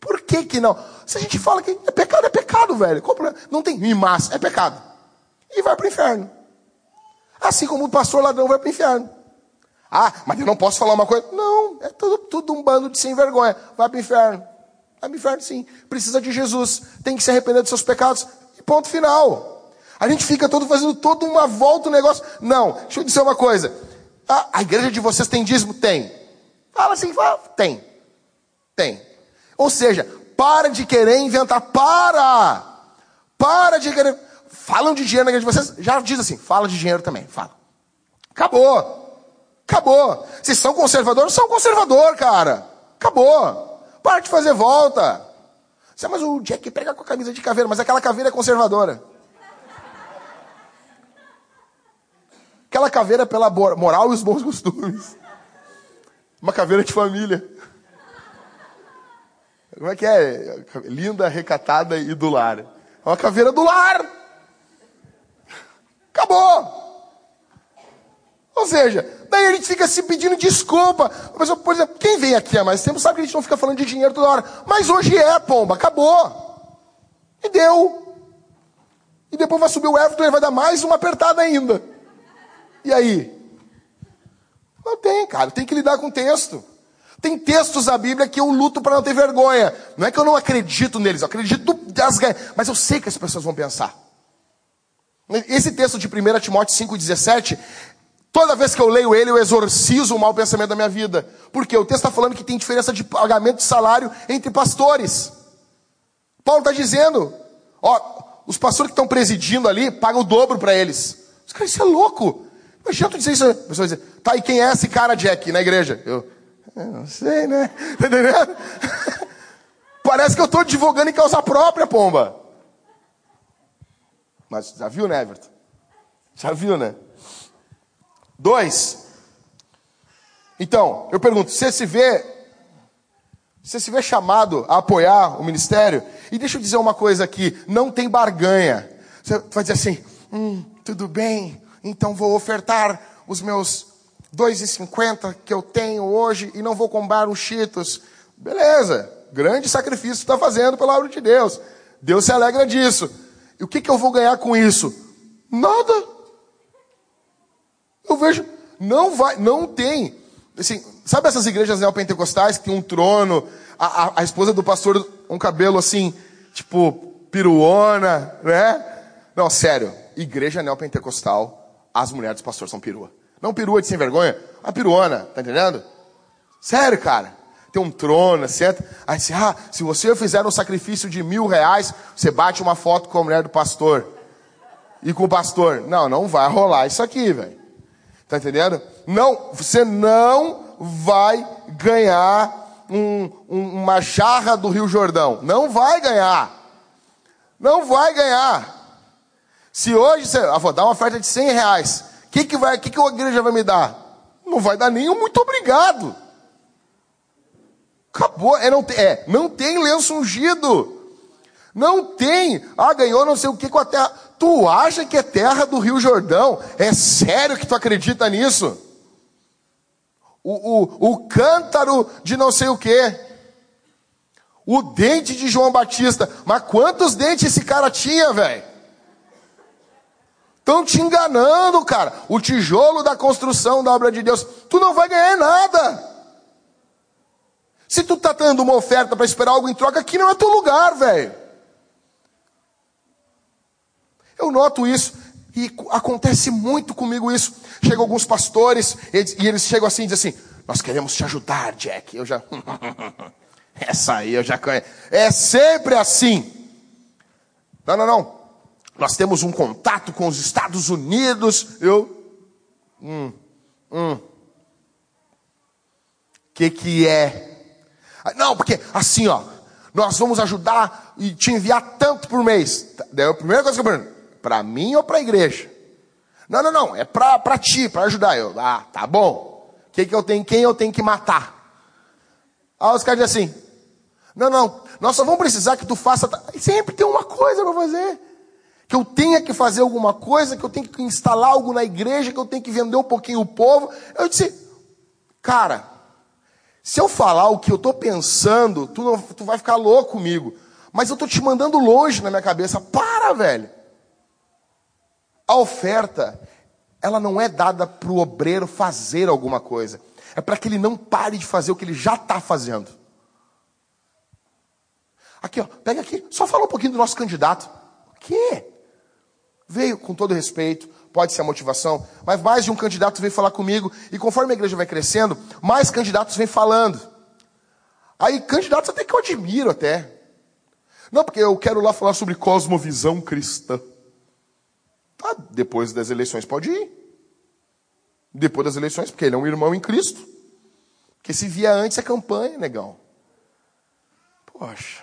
Por que que não? Se a gente fala que é pecado, é pecado, velho. Não tem mas é pecado. E vai para o inferno. Assim como o pastor ladrão vai para o inferno. Ah, mas eu não posso falar uma coisa. Não, é tudo, tudo um bando de sem vergonha. Vai para o inferno. Vai para o inferno, sim. Precisa de Jesus. Tem que se arrepender dos seus pecados. E ponto final. A gente fica todo fazendo toda uma volta o negócio. Não, deixa eu dizer uma coisa. Ah, a igreja de vocês tem dízimo? Tem. Fala assim, fala. Tem. Tem. Ou seja, para de querer inventar. Para! Para de querer. Falam de dinheiro na igreja de vocês. Já diz assim, fala de dinheiro também. Fala. Acabou. Acabou. Vocês são conservadores? São conservador, cara. Acabou. Para de fazer volta. Você, mas o Jack prega com a camisa de caveira, mas aquela caveira é conservadora. Aquela caveira pela moral e os bons costumes. Uma caveira de família. Como é que é? Linda, recatada e do lar. É uma caveira do lar. Acabou. Ou seja, daí a gente fica se pedindo desculpa. por exemplo, quem vem aqui há mais tempo sabe que a gente não fica falando de dinheiro toda hora. Mas hoje é, pomba, acabou. E deu. E depois vai subir o Everton e vai dar mais uma apertada ainda. E aí? Não tem, cara, tem que lidar com o texto. Tem textos da Bíblia que eu luto para não ter vergonha. Não é que eu não acredito neles, eu acredito das mas eu sei que as pessoas vão pensar. Esse texto de 1 Timóteo 5,17, toda vez que eu leio ele, eu exorcizo o mau pensamento da minha vida. Porque o texto está falando que tem diferença de pagamento de salário entre pastores. Paulo está dizendo, ó, os pastores que estão presidindo ali pagam o dobro para eles. Os caras, isso é louco. Imagina tu dizer isso. A pessoa dizer, tá, e quem é esse cara, Jack, na igreja? Eu, Eu não sei, né? Tá? Parece que eu estou advogando em causa própria, pomba. Mas já viu, né, Everton? Já viu, né? Dois. Então, eu pergunto, você se vê, você se vê chamado a apoiar o ministério? E deixa eu dizer uma coisa aqui, não tem barganha. Você vai dizer assim, hum, tudo bem, então vou ofertar os meus 2,50 que eu tenho hoje e não vou comprar os Cheetos. Beleza, grande sacrifício está fazendo pela obra de Deus. Deus se alegra disso. E o que, que eu vou ganhar com isso? Nada. Eu vejo, não vai, não tem. Assim, sabe essas igrejas neopentecostais que tem um trono, a, a, a esposa do pastor, um cabelo assim, tipo, piruona, né? Não, sério, igreja neopentecostal, as mulheres do pastor são perua. Não perua de sem vergonha, a piruona, tá entendendo? Sério, cara. Tem um trono, certo? Aí você, ah, se você fizer um sacrifício de mil reais, você bate uma foto com a mulher do pastor. E com o pastor. Não, não vai rolar isso aqui, velho. Tá entendendo? Não, você não vai ganhar um, um, uma jarra do Rio Jordão. Não vai ganhar. Não vai ganhar. Se hoje você, ah, vou dar uma oferta de 100 reais, o que, que, que, que a igreja vai me dar? Não vai dar nenhum muito obrigado. Acabou, é não, tem, é, não tem lenço ungido. Não tem. Ah, ganhou não sei o que com a terra. Tu acha que é terra do Rio Jordão? É sério que tu acredita nisso? O, o, o cântaro de não sei o que. O dente de João Batista. Mas quantos dentes esse cara tinha, velho? Estão te enganando, cara. O tijolo da construção da obra de Deus. Tu não vai ganhar nada. Se tu tá dando uma oferta para esperar algo em troca, aqui não é teu lugar, velho. Eu noto isso e acontece muito comigo isso. Chegam alguns pastores e eles chegam assim e dizem assim: Nós queremos te ajudar, Jack. Eu já. Essa aí eu já conheço. É sempre assim. Não, não, não. Nós temos um contato com os Estados Unidos. Eu. Hum, hum. Que que é? Não, porque assim, ó. Nós vamos ajudar e te enviar tanto por mês. Daí a primeira coisa que eu pergunto: para mim ou para a igreja? Não, não, não, é para ti, para ajudar. Eu, ah, tá bom. Que que eu tenho, quem eu tenho que matar? Aí os caras dizem assim: Não, não, nós só vamos precisar que tu faça. Sempre tem uma coisa para fazer. Que eu tenha que fazer alguma coisa, que eu tenho que instalar algo na igreja, que eu tenho que vender um pouquinho o povo. Eu disse, cara, se eu falar o que eu estou pensando, tu, não, tu vai ficar louco comigo. Mas eu estou te mandando longe na minha cabeça. Para, velho. A oferta, ela não é dada para o obreiro fazer alguma coisa. É para que ele não pare de fazer o que ele já está fazendo. Aqui, ó, pega aqui, só fala um pouquinho do nosso candidato. O quê? Veio com todo respeito, pode ser a motivação, mas mais de um candidato veio falar comigo, e conforme a igreja vai crescendo, mais candidatos vêm falando. Aí, candidatos até que eu admiro até. Não, porque eu quero lá falar sobre cosmovisão cristã. Tá, depois das eleições pode ir. Depois das eleições, porque ele é um irmão em Cristo. Porque se vier antes é campanha, negão. Poxa.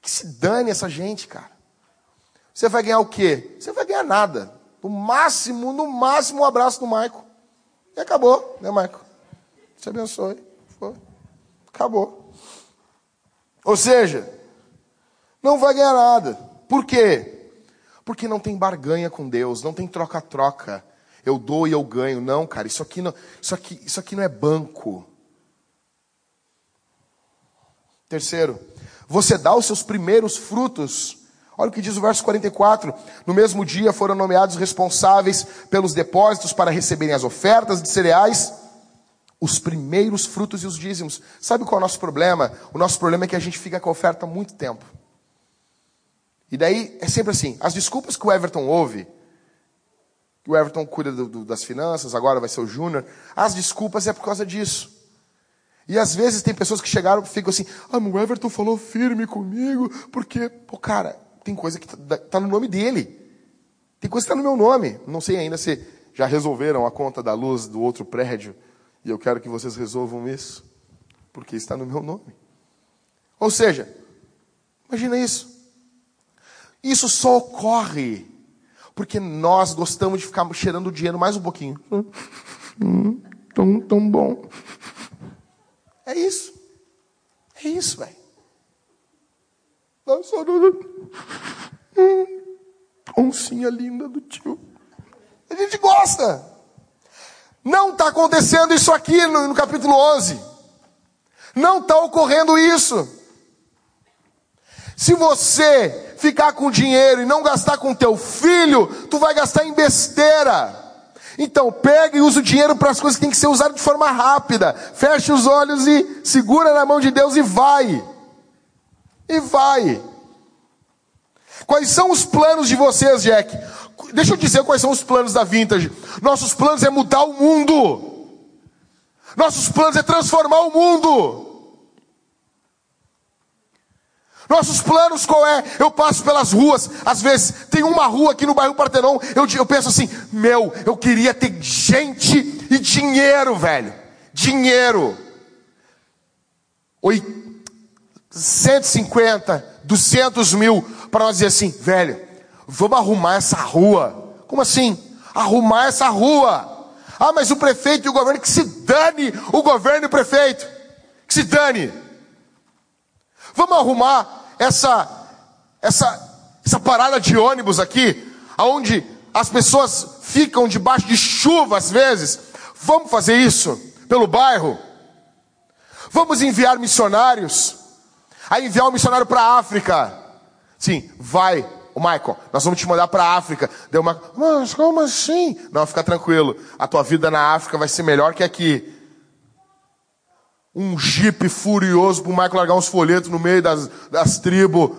Que se dane essa gente, cara. Você vai ganhar o quê? Você vai ganhar nada. No máximo, no máximo, um abraço do Maico. E acabou, né, Maico? Te abençoe. Foi. Acabou. Ou seja, não vai ganhar nada. Por quê? Porque não tem barganha com Deus, não tem troca-troca. Eu dou e eu ganho. Não, cara, isso aqui não, isso aqui, isso aqui não é banco. Terceiro, você dá os seus primeiros frutos. Olha o que diz o verso 44. No mesmo dia foram nomeados responsáveis pelos depósitos para receberem as ofertas de cereais, os primeiros frutos e os dízimos. Sabe qual é o nosso problema? O nosso problema é que a gente fica com a oferta há muito tempo. E daí é sempre assim: as desculpas que o Everton ouve, que o Everton cuida do, do, das finanças, agora vai ser o Júnior, as desculpas é por causa disso. E às vezes tem pessoas que chegaram e ficam assim: ah, o Everton falou firme comigo, porque, pô, cara, tem coisa que está tá no nome dele. Tem coisa que está no meu nome. Não sei ainda se já resolveram a conta da luz do outro prédio. E eu quero que vocês resolvam isso, porque está no meu nome. Ou seja, imagina isso. Isso só ocorre porque nós gostamos de ficar cheirando o dinheiro mais um pouquinho. Hum, tão, tão bom. É isso. É isso, velho. Nossa, hum, oncinha linda do tio. A gente gosta. Não está acontecendo isso aqui no, no capítulo 11. Não está ocorrendo isso. Se você ficar com dinheiro e não gastar com teu filho, tu vai gastar em besteira. Então, pega e usa o dinheiro para as coisas que tem que ser usado de forma rápida. Fecha os olhos e segura na mão de Deus e vai. E vai. Quais são os planos de vocês, Jack? Deixa eu dizer quais são os planos da Vintage. Nossos planos é mudar o mundo. Nossos planos é transformar o mundo. Nossos planos qual é? Eu passo pelas ruas, às vezes tem uma rua aqui no bairro Partenon, eu, eu penso assim, meu, eu queria ter gente e dinheiro, velho. Dinheiro. Oi, 150, 200 mil, para nós dizer assim, velho, vamos arrumar essa rua. Como assim? Arrumar essa rua. Ah, mas o prefeito e o governo, que se dane o governo e o prefeito. Que se dane. Vamos arrumar essa, essa, essa parada de ônibus aqui, aonde as pessoas ficam debaixo de chuva às vezes. Vamos fazer isso pelo bairro? Vamos enviar missionários? Aí enviar um missionário para a África. Sim, vai, o Michael, nós vamos te mandar para a África. Deu uma, mas como assim? Não, fica tranquilo. A tua vida na África vai ser melhor que aqui um jipe furioso para o Michael largar uns folhetos no meio das, das tribos.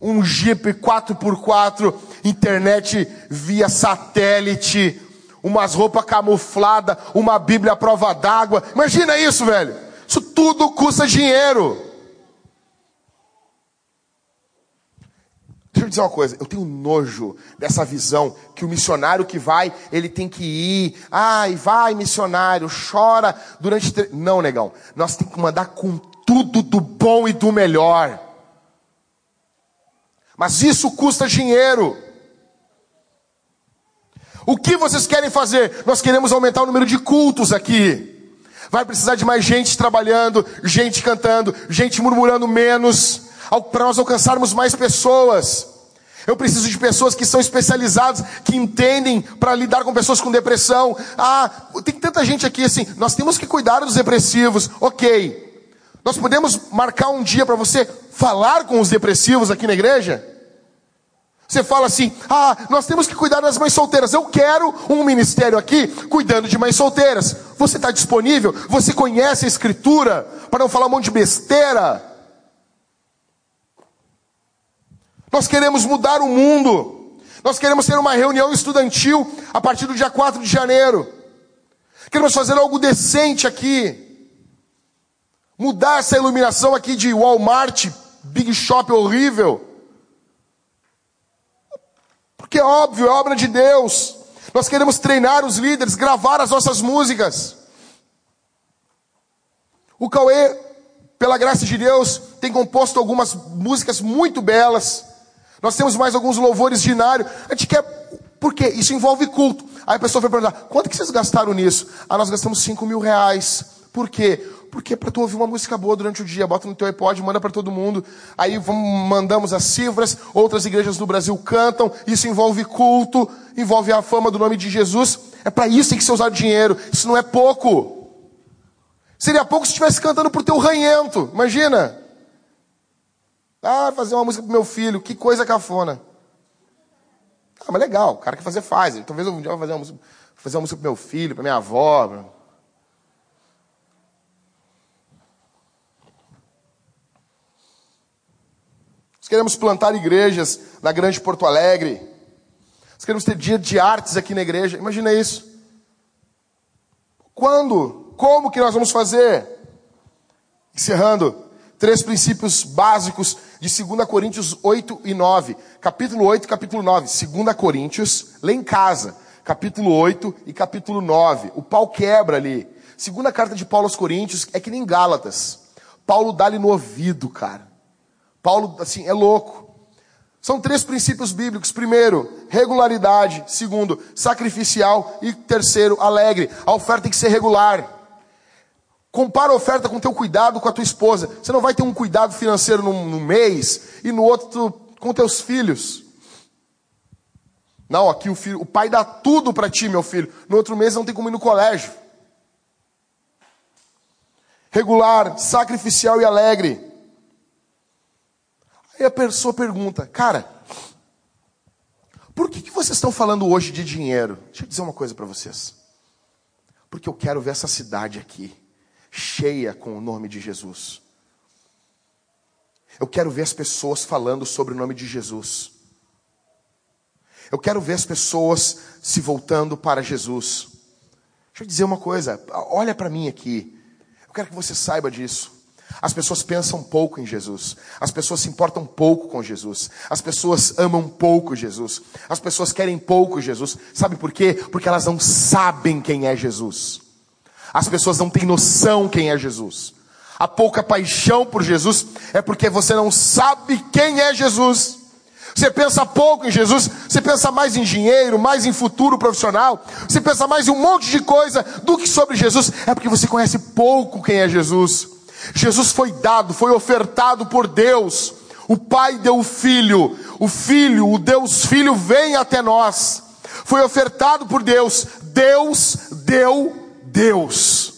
Um jipe 4x4, internet via satélite, umas roupas camufladas, uma Bíblia à prova d'água. Imagina isso, velho. Isso tudo custa dinheiro. Deixa eu dizer uma coisa, eu tenho nojo dessa visão que o missionário que vai, ele tem que ir, ai, vai missionário, chora durante. Tre... Não, negão, nós temos que mandar com tudo do bom e do melhor. Mas isso custa dinheiro. O que vocês querem fazer? Nós queremos aumentar o número de cultos aqui. Vai precisar de mais gente trabalhando, gente cantando, gente murmurando menos para nós alcançarmos mais pessoas. Eu preciso de pessoas que são especializadas, que entendem para lidar com pessoas com depressão. Ah, tem tanta gente aqui assim, nós temos que cuidar dos depressivos. Ok. Nós podemos marcar um dia para você falar com os depressivos aqui na igreja? Você fala assim: ah, nós temos que cuidar das mães solteiras. Eu quero um ministério aqui cuidando de mães solteiras. Você está disponível? Você conhece a Escritura? Para não falar um monte de besteira? Nós queremos mudar o mundo. Nós queremos ter uma reunião estudantil a partir do dia 4 de janeiro. Queremos fazer algo decente aqui. Mudar essa iluminação aqui de Walmart, Big Shop horrível. Porque é óbvio, é obra de Deus. Nós queremos treinar os líderes, gravar as nossas músicas. O Cauê, pela graça de Deus, tem composto algumas músicas muito belas. Nós temos mais alguns louvores diários. A gente quer. Por quê? Isso envolve culto. Aí a pessoa vai perguntar: quanto que vocês gastaram nisso? Ah, nós gastamos 5 mil reais. Por quê? Porque é para tu ouvir uma música boa durante o dia, bota no teu iPod, manda para todo mundo. Aí vamos, mandamos as cifras, outras igrejas do Brasil cantam, isso envolve culto, envolve a fama do nome de Jesus. É para isso que tem que ser usado dinheiro. Isso não é pouco. Seria pouco se estivesse cantando pro teu ranhento. Imagina. Ah, fazer uma música pro meu filho, que coisa cafona. Ah, mas legal, o cara quer fazer, faz. Talvez um dia eu vou fazer uma música, fazer uma música pro meu filho, pra minha avó. Nós queremos plantar igrejas na Grande Porto Alegre. Nós queremos ter dia de artes aqui na igreja. Imagina isso. Quando? Como que nós vamos fazer? Encerrando, três princípios básicos de 2 Coríntios 8 e 9. Capítulo 8 e capítulo 9. 2 Coríntios, lê em casa. Capítulo 8 e capítulo 9. O pau quebra ali. Segunda carta de Paulo aos Coríntios é que nem Gálatas. Paulo dá-lhe no ouvido, cara. Paulo, assim, é louco. São três princípios bíblicos. Primeiro, regularidade. Segundo, sacrificial. E terceiro, alegre. A oferta tem que ser regular. Compara a oferta com o teu cuidado com a tua esposa. Você não vai ter um cuidado financeiro num, num mês e no outro com teus filhos. Não, aqui o filho, o pai dá tudo para ti, meu filho. No outro mês não tem como ir no colégio. Regular, sacrificial e alegre. Aí a pessoa pergunta, cara, por que, que vocês estão falando hoje de dinheiro? Deixa eu dizer uma coisa para vocês. Porque eu quero ver essa cidade aqui, cheia com o nome de Jesus. Eu quero ver as pessoas falando sobre o nome de Jesus. Eu quero ver as pessoas se voltando para Jesus. Deixa eu dizer uma coisa, olha para mim aqui. Eu quero que você saiba disso. As pessoas pensam pouco em Jesus. As pessoas se importam pouco com Jesus. As pessoas amam pouco Jesus. As pessoas querem pouco Jesus. Sabe por quê? Porque elas não sabem quem é Jesus. As pessoas não têm noção quem é Jesus. A pouca paixão por Jesus é porque você não sabe quem é Jesus. Você pensa pouco em Jesus, você pensa mais em dinheiro, mais em futuro profissional, você pensa mais em um monte de coisa do que sobre Jesus, é porque você conhece pouco quem é Jesus. Jesus foi dado, foi ofertado por Deus. O Pai deu o Filho, o Filho, o Deus Filho vem até nós. Foi ofertado por Deus. Deus deu Deus.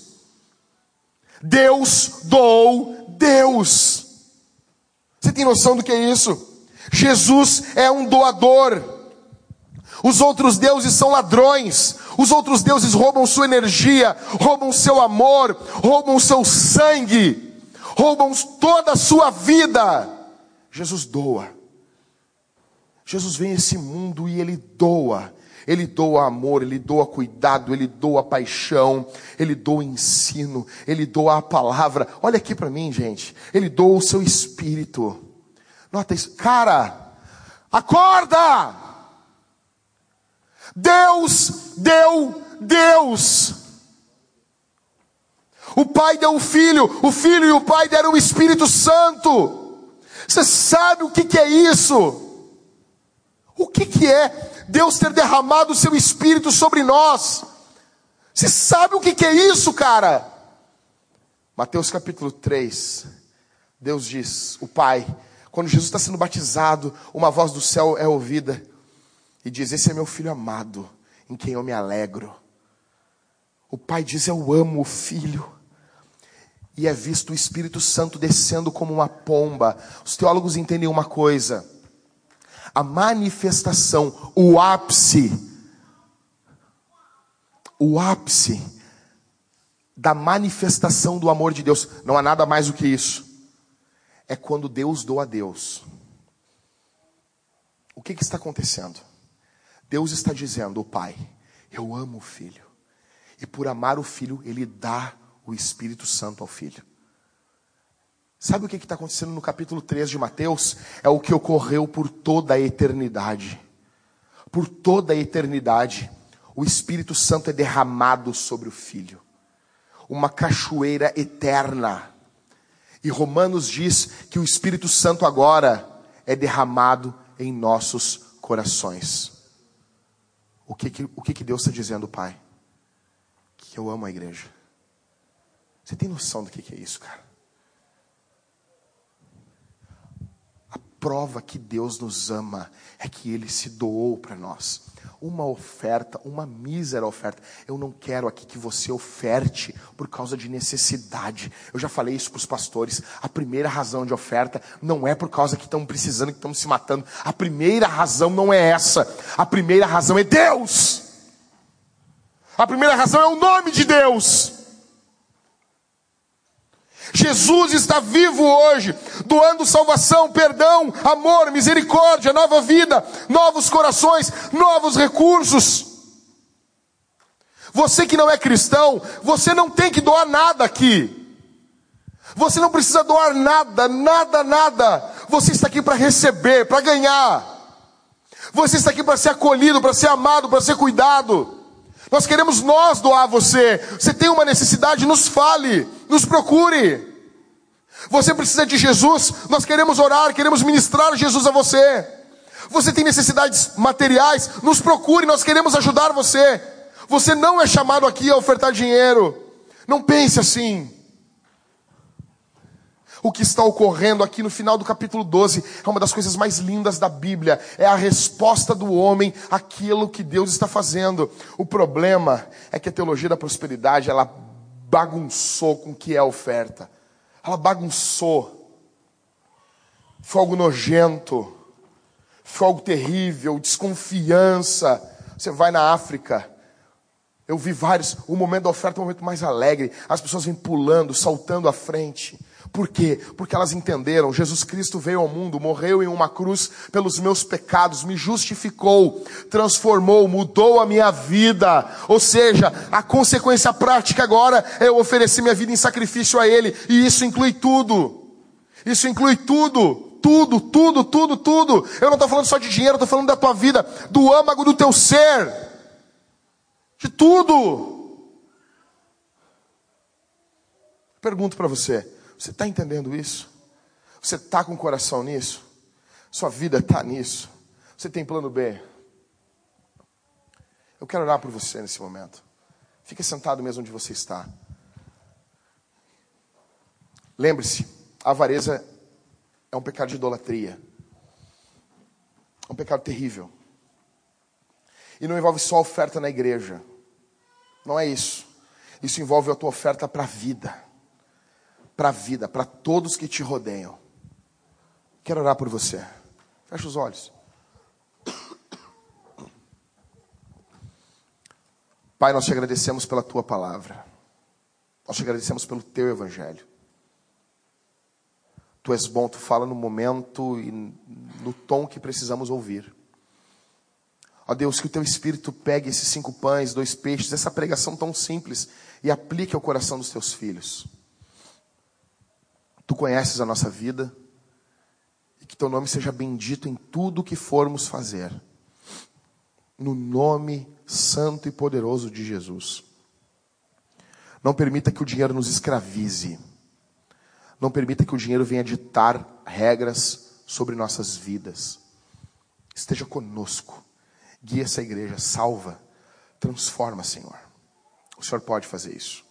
Deus doou Deus. Você tem noção do que é isso? Jesus é um doador. Os outros deuses são ladrões. Os outros deuses roubam sua energia, roubam seu amor, roubam seu sangue, roubam toda a sua vida. Jesus doa. Jesus vem a esse mundo e ele doa. Ele doa amor, ele doa cuidado, ele doa paixão, ele doa ensino, ele doa a palavra. Olha aqui para mim, gente. Ele doa o seu espírito. Nota isso. Cara, acorda! Deus deu Deus. O Pai deu o Filho, o Filho e o Pai deram o Espírito Santo. Você sabe o que, que é isso? O que, que é Deus ter derramado o seu Espírito sobre nós? Você sabe o que, que é isso, cara? Mateus capítulo 3, Deus diz, o Pai, quando Jesus está sendo batizado, uma voz do céu é ouvida e diz: Esse é meu filho amado, em quem eu me alegro. O pai diz: Eu amo o filho. E é visto o Espírito Santo descendo como uma pomba. Os teólogos entendem uma coisa: a manifestação, o ápice, o ápice da manifestação do amor de Deus, não há nada mais do que isso, é quando Deus doa a Deus. O que, que está acontecendo? Deus está dizendo, o Pai, eu amo o Filho. E por amar o Filho, Ele dá o Espírito Santo ao Filho. Sabe o que está acontecendo no capítulo 3 de Mateus? É o que ocorreu por toda a eternidade. Por toda a eternidade, o Espírito Santo é derramado sobre o Filho. Uma cachoeira eterna. E Romanos diz que o Espírito Santo agora é derramado em nossos corações. O que, que, o que, que Deus está dizendo, Pai? Que eu amo a igreja. Você tem noção do que, que é isso, cara? Prova que Deus nos ama é que Ele se doou para nós uma oferta, uma mísera oferta. Eu não quero aqui que você oferte por causa de necessidade. Eu já falei isso para os pastores. A primeira razão de oferta não é por causa que estão precisando, que estão se matando. A primeira razão não é essa. A primeira razão é Deus. A primeira razão é o nome de Deus. Jesus está vivo hoje, doando salvação, perdão, amor, misericórdia, nova vida, novos corações, novos recursos. Você que não é cristão, você não tem que doar nada aqui. Você não precisa doar nada, nada, nada. Você está aqui para receber, para ganhar. Você está aqui para ser acolhido, para ser amado, para ser cuidado. Nós queremos nós doar a você. Você tem uma necessidade, nos fale, nos procure. Você precisa de Jesus, nós queremos orar, queremos ministrar Jesus a você. Você tem necessidades materiais, nos procure, nós queremos ajudar você. Você não é chamado aqui a ofertar dinheiro. Não pense assim. O que está ocorrendo aqui no final do capítulo 12 é uma das coisas mais lindas da Bíblia. É a resposta do homem àquilo que Deus está fazendo. O problema é que a teologia da prosperidade, ela bagunçou com o que é oferta. Ela bagunçou. Foi algo nojento. Foi algo terrível, desconfiança. Você vai na África, eu vi vários, o momento da oferta é o momento mais alegre. As pessoas vêm pulando, saltando à frente. Por quê? Porque elas entenderam, Jesus Cristo veio ao mundo, morreu em uma cruz pelos meus pecados, me justificou, transformou, mudou a minha vida. Ou seja, a consequência prática agora é eu oferecer minha vida em sacrifício a Ele, e isso inclui tudo. Isso inclui tudo tudo, tudo, tudo, tudo. Eu não estou falando só de dinheiro, estou falando da tua vida, do âmago do teu ser, de tudo. Pergunto para você: você está entendendo isso? Você está com o coração nisso? Sua vida está nisso? Você tem plano B? Eu quero orar por você nesse momento. Fique sentado mesmo onde você está. Lembre-se, a avareza é um pecado de idolatria. É um pecado terrível. E não envolve só oferta na igreja. Não é isso. Isso envolve a tua oferta para a vida para a vida, para todos que te rodeiam. Quero orar por você. Fecha os olhos. Pai, nós te agradecemos pela tua palavra. Nós te agradecemos pelo teu evangelho. Tu és bom, tu fala no momento e no tom que precisamos ouvir. Ó Deus, que o teu espírito pegue esses cinco pães, dois peixes, essa pregação tão simples e aplique ao coração dos teus filhos. Tu conheces a nossa vida e que teu nome seja bendito em tudo que formos fazer. No nome santo e poderoso de Jesus. Não permita que o dinheiro nos escravize. Não permita que o dinheiro venha ditar regras sobre nossas vidas. Esteja conosco. Guia essa igreja, salva, transforma, Senhor. O Senhor pode fazer isso.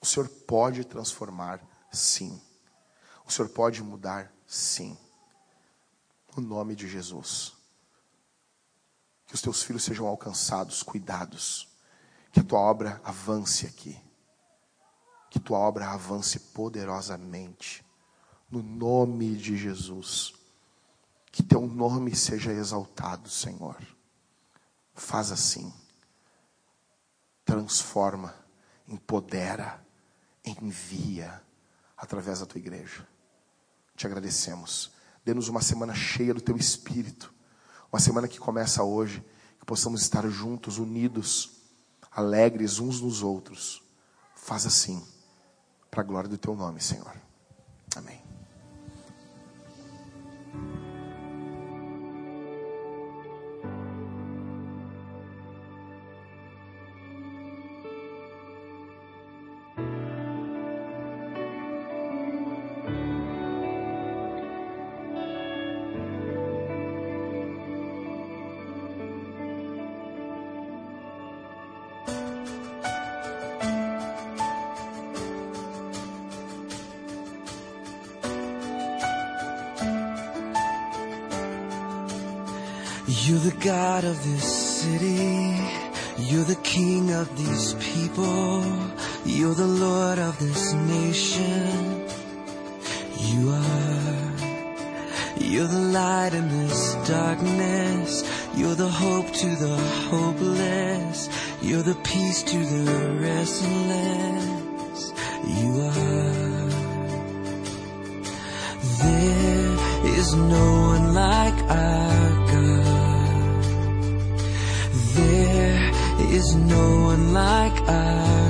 O Senhor pode transformar, sim. O Senhor pode mudar, sim. No nome de Jesus. Que os teus filhos sejam alcançados, cuidados. Que a tua obra avance aqui. Que tua obra avance poderosamente. No nome de Jesus. Que teu nome seja exaltado, Senhor. Faz assim. Transforma, empodera, envia através da tua igreja te agradecemos. Dê-nos uma semana cheia do teu espírito. Uma semana que começa hoje, que possamos estar juntos, unidos, alegres uns nos outros. Faz assim, para a glória do teu nome, Senhor. Amém. You're the God of this city. You're the King of these people. You're the Lord of this nation. You are. You're the light in this darkness. You're the hope to the hopeless. You're the peace to the restless. You are. There is no one like our God. Is no one like our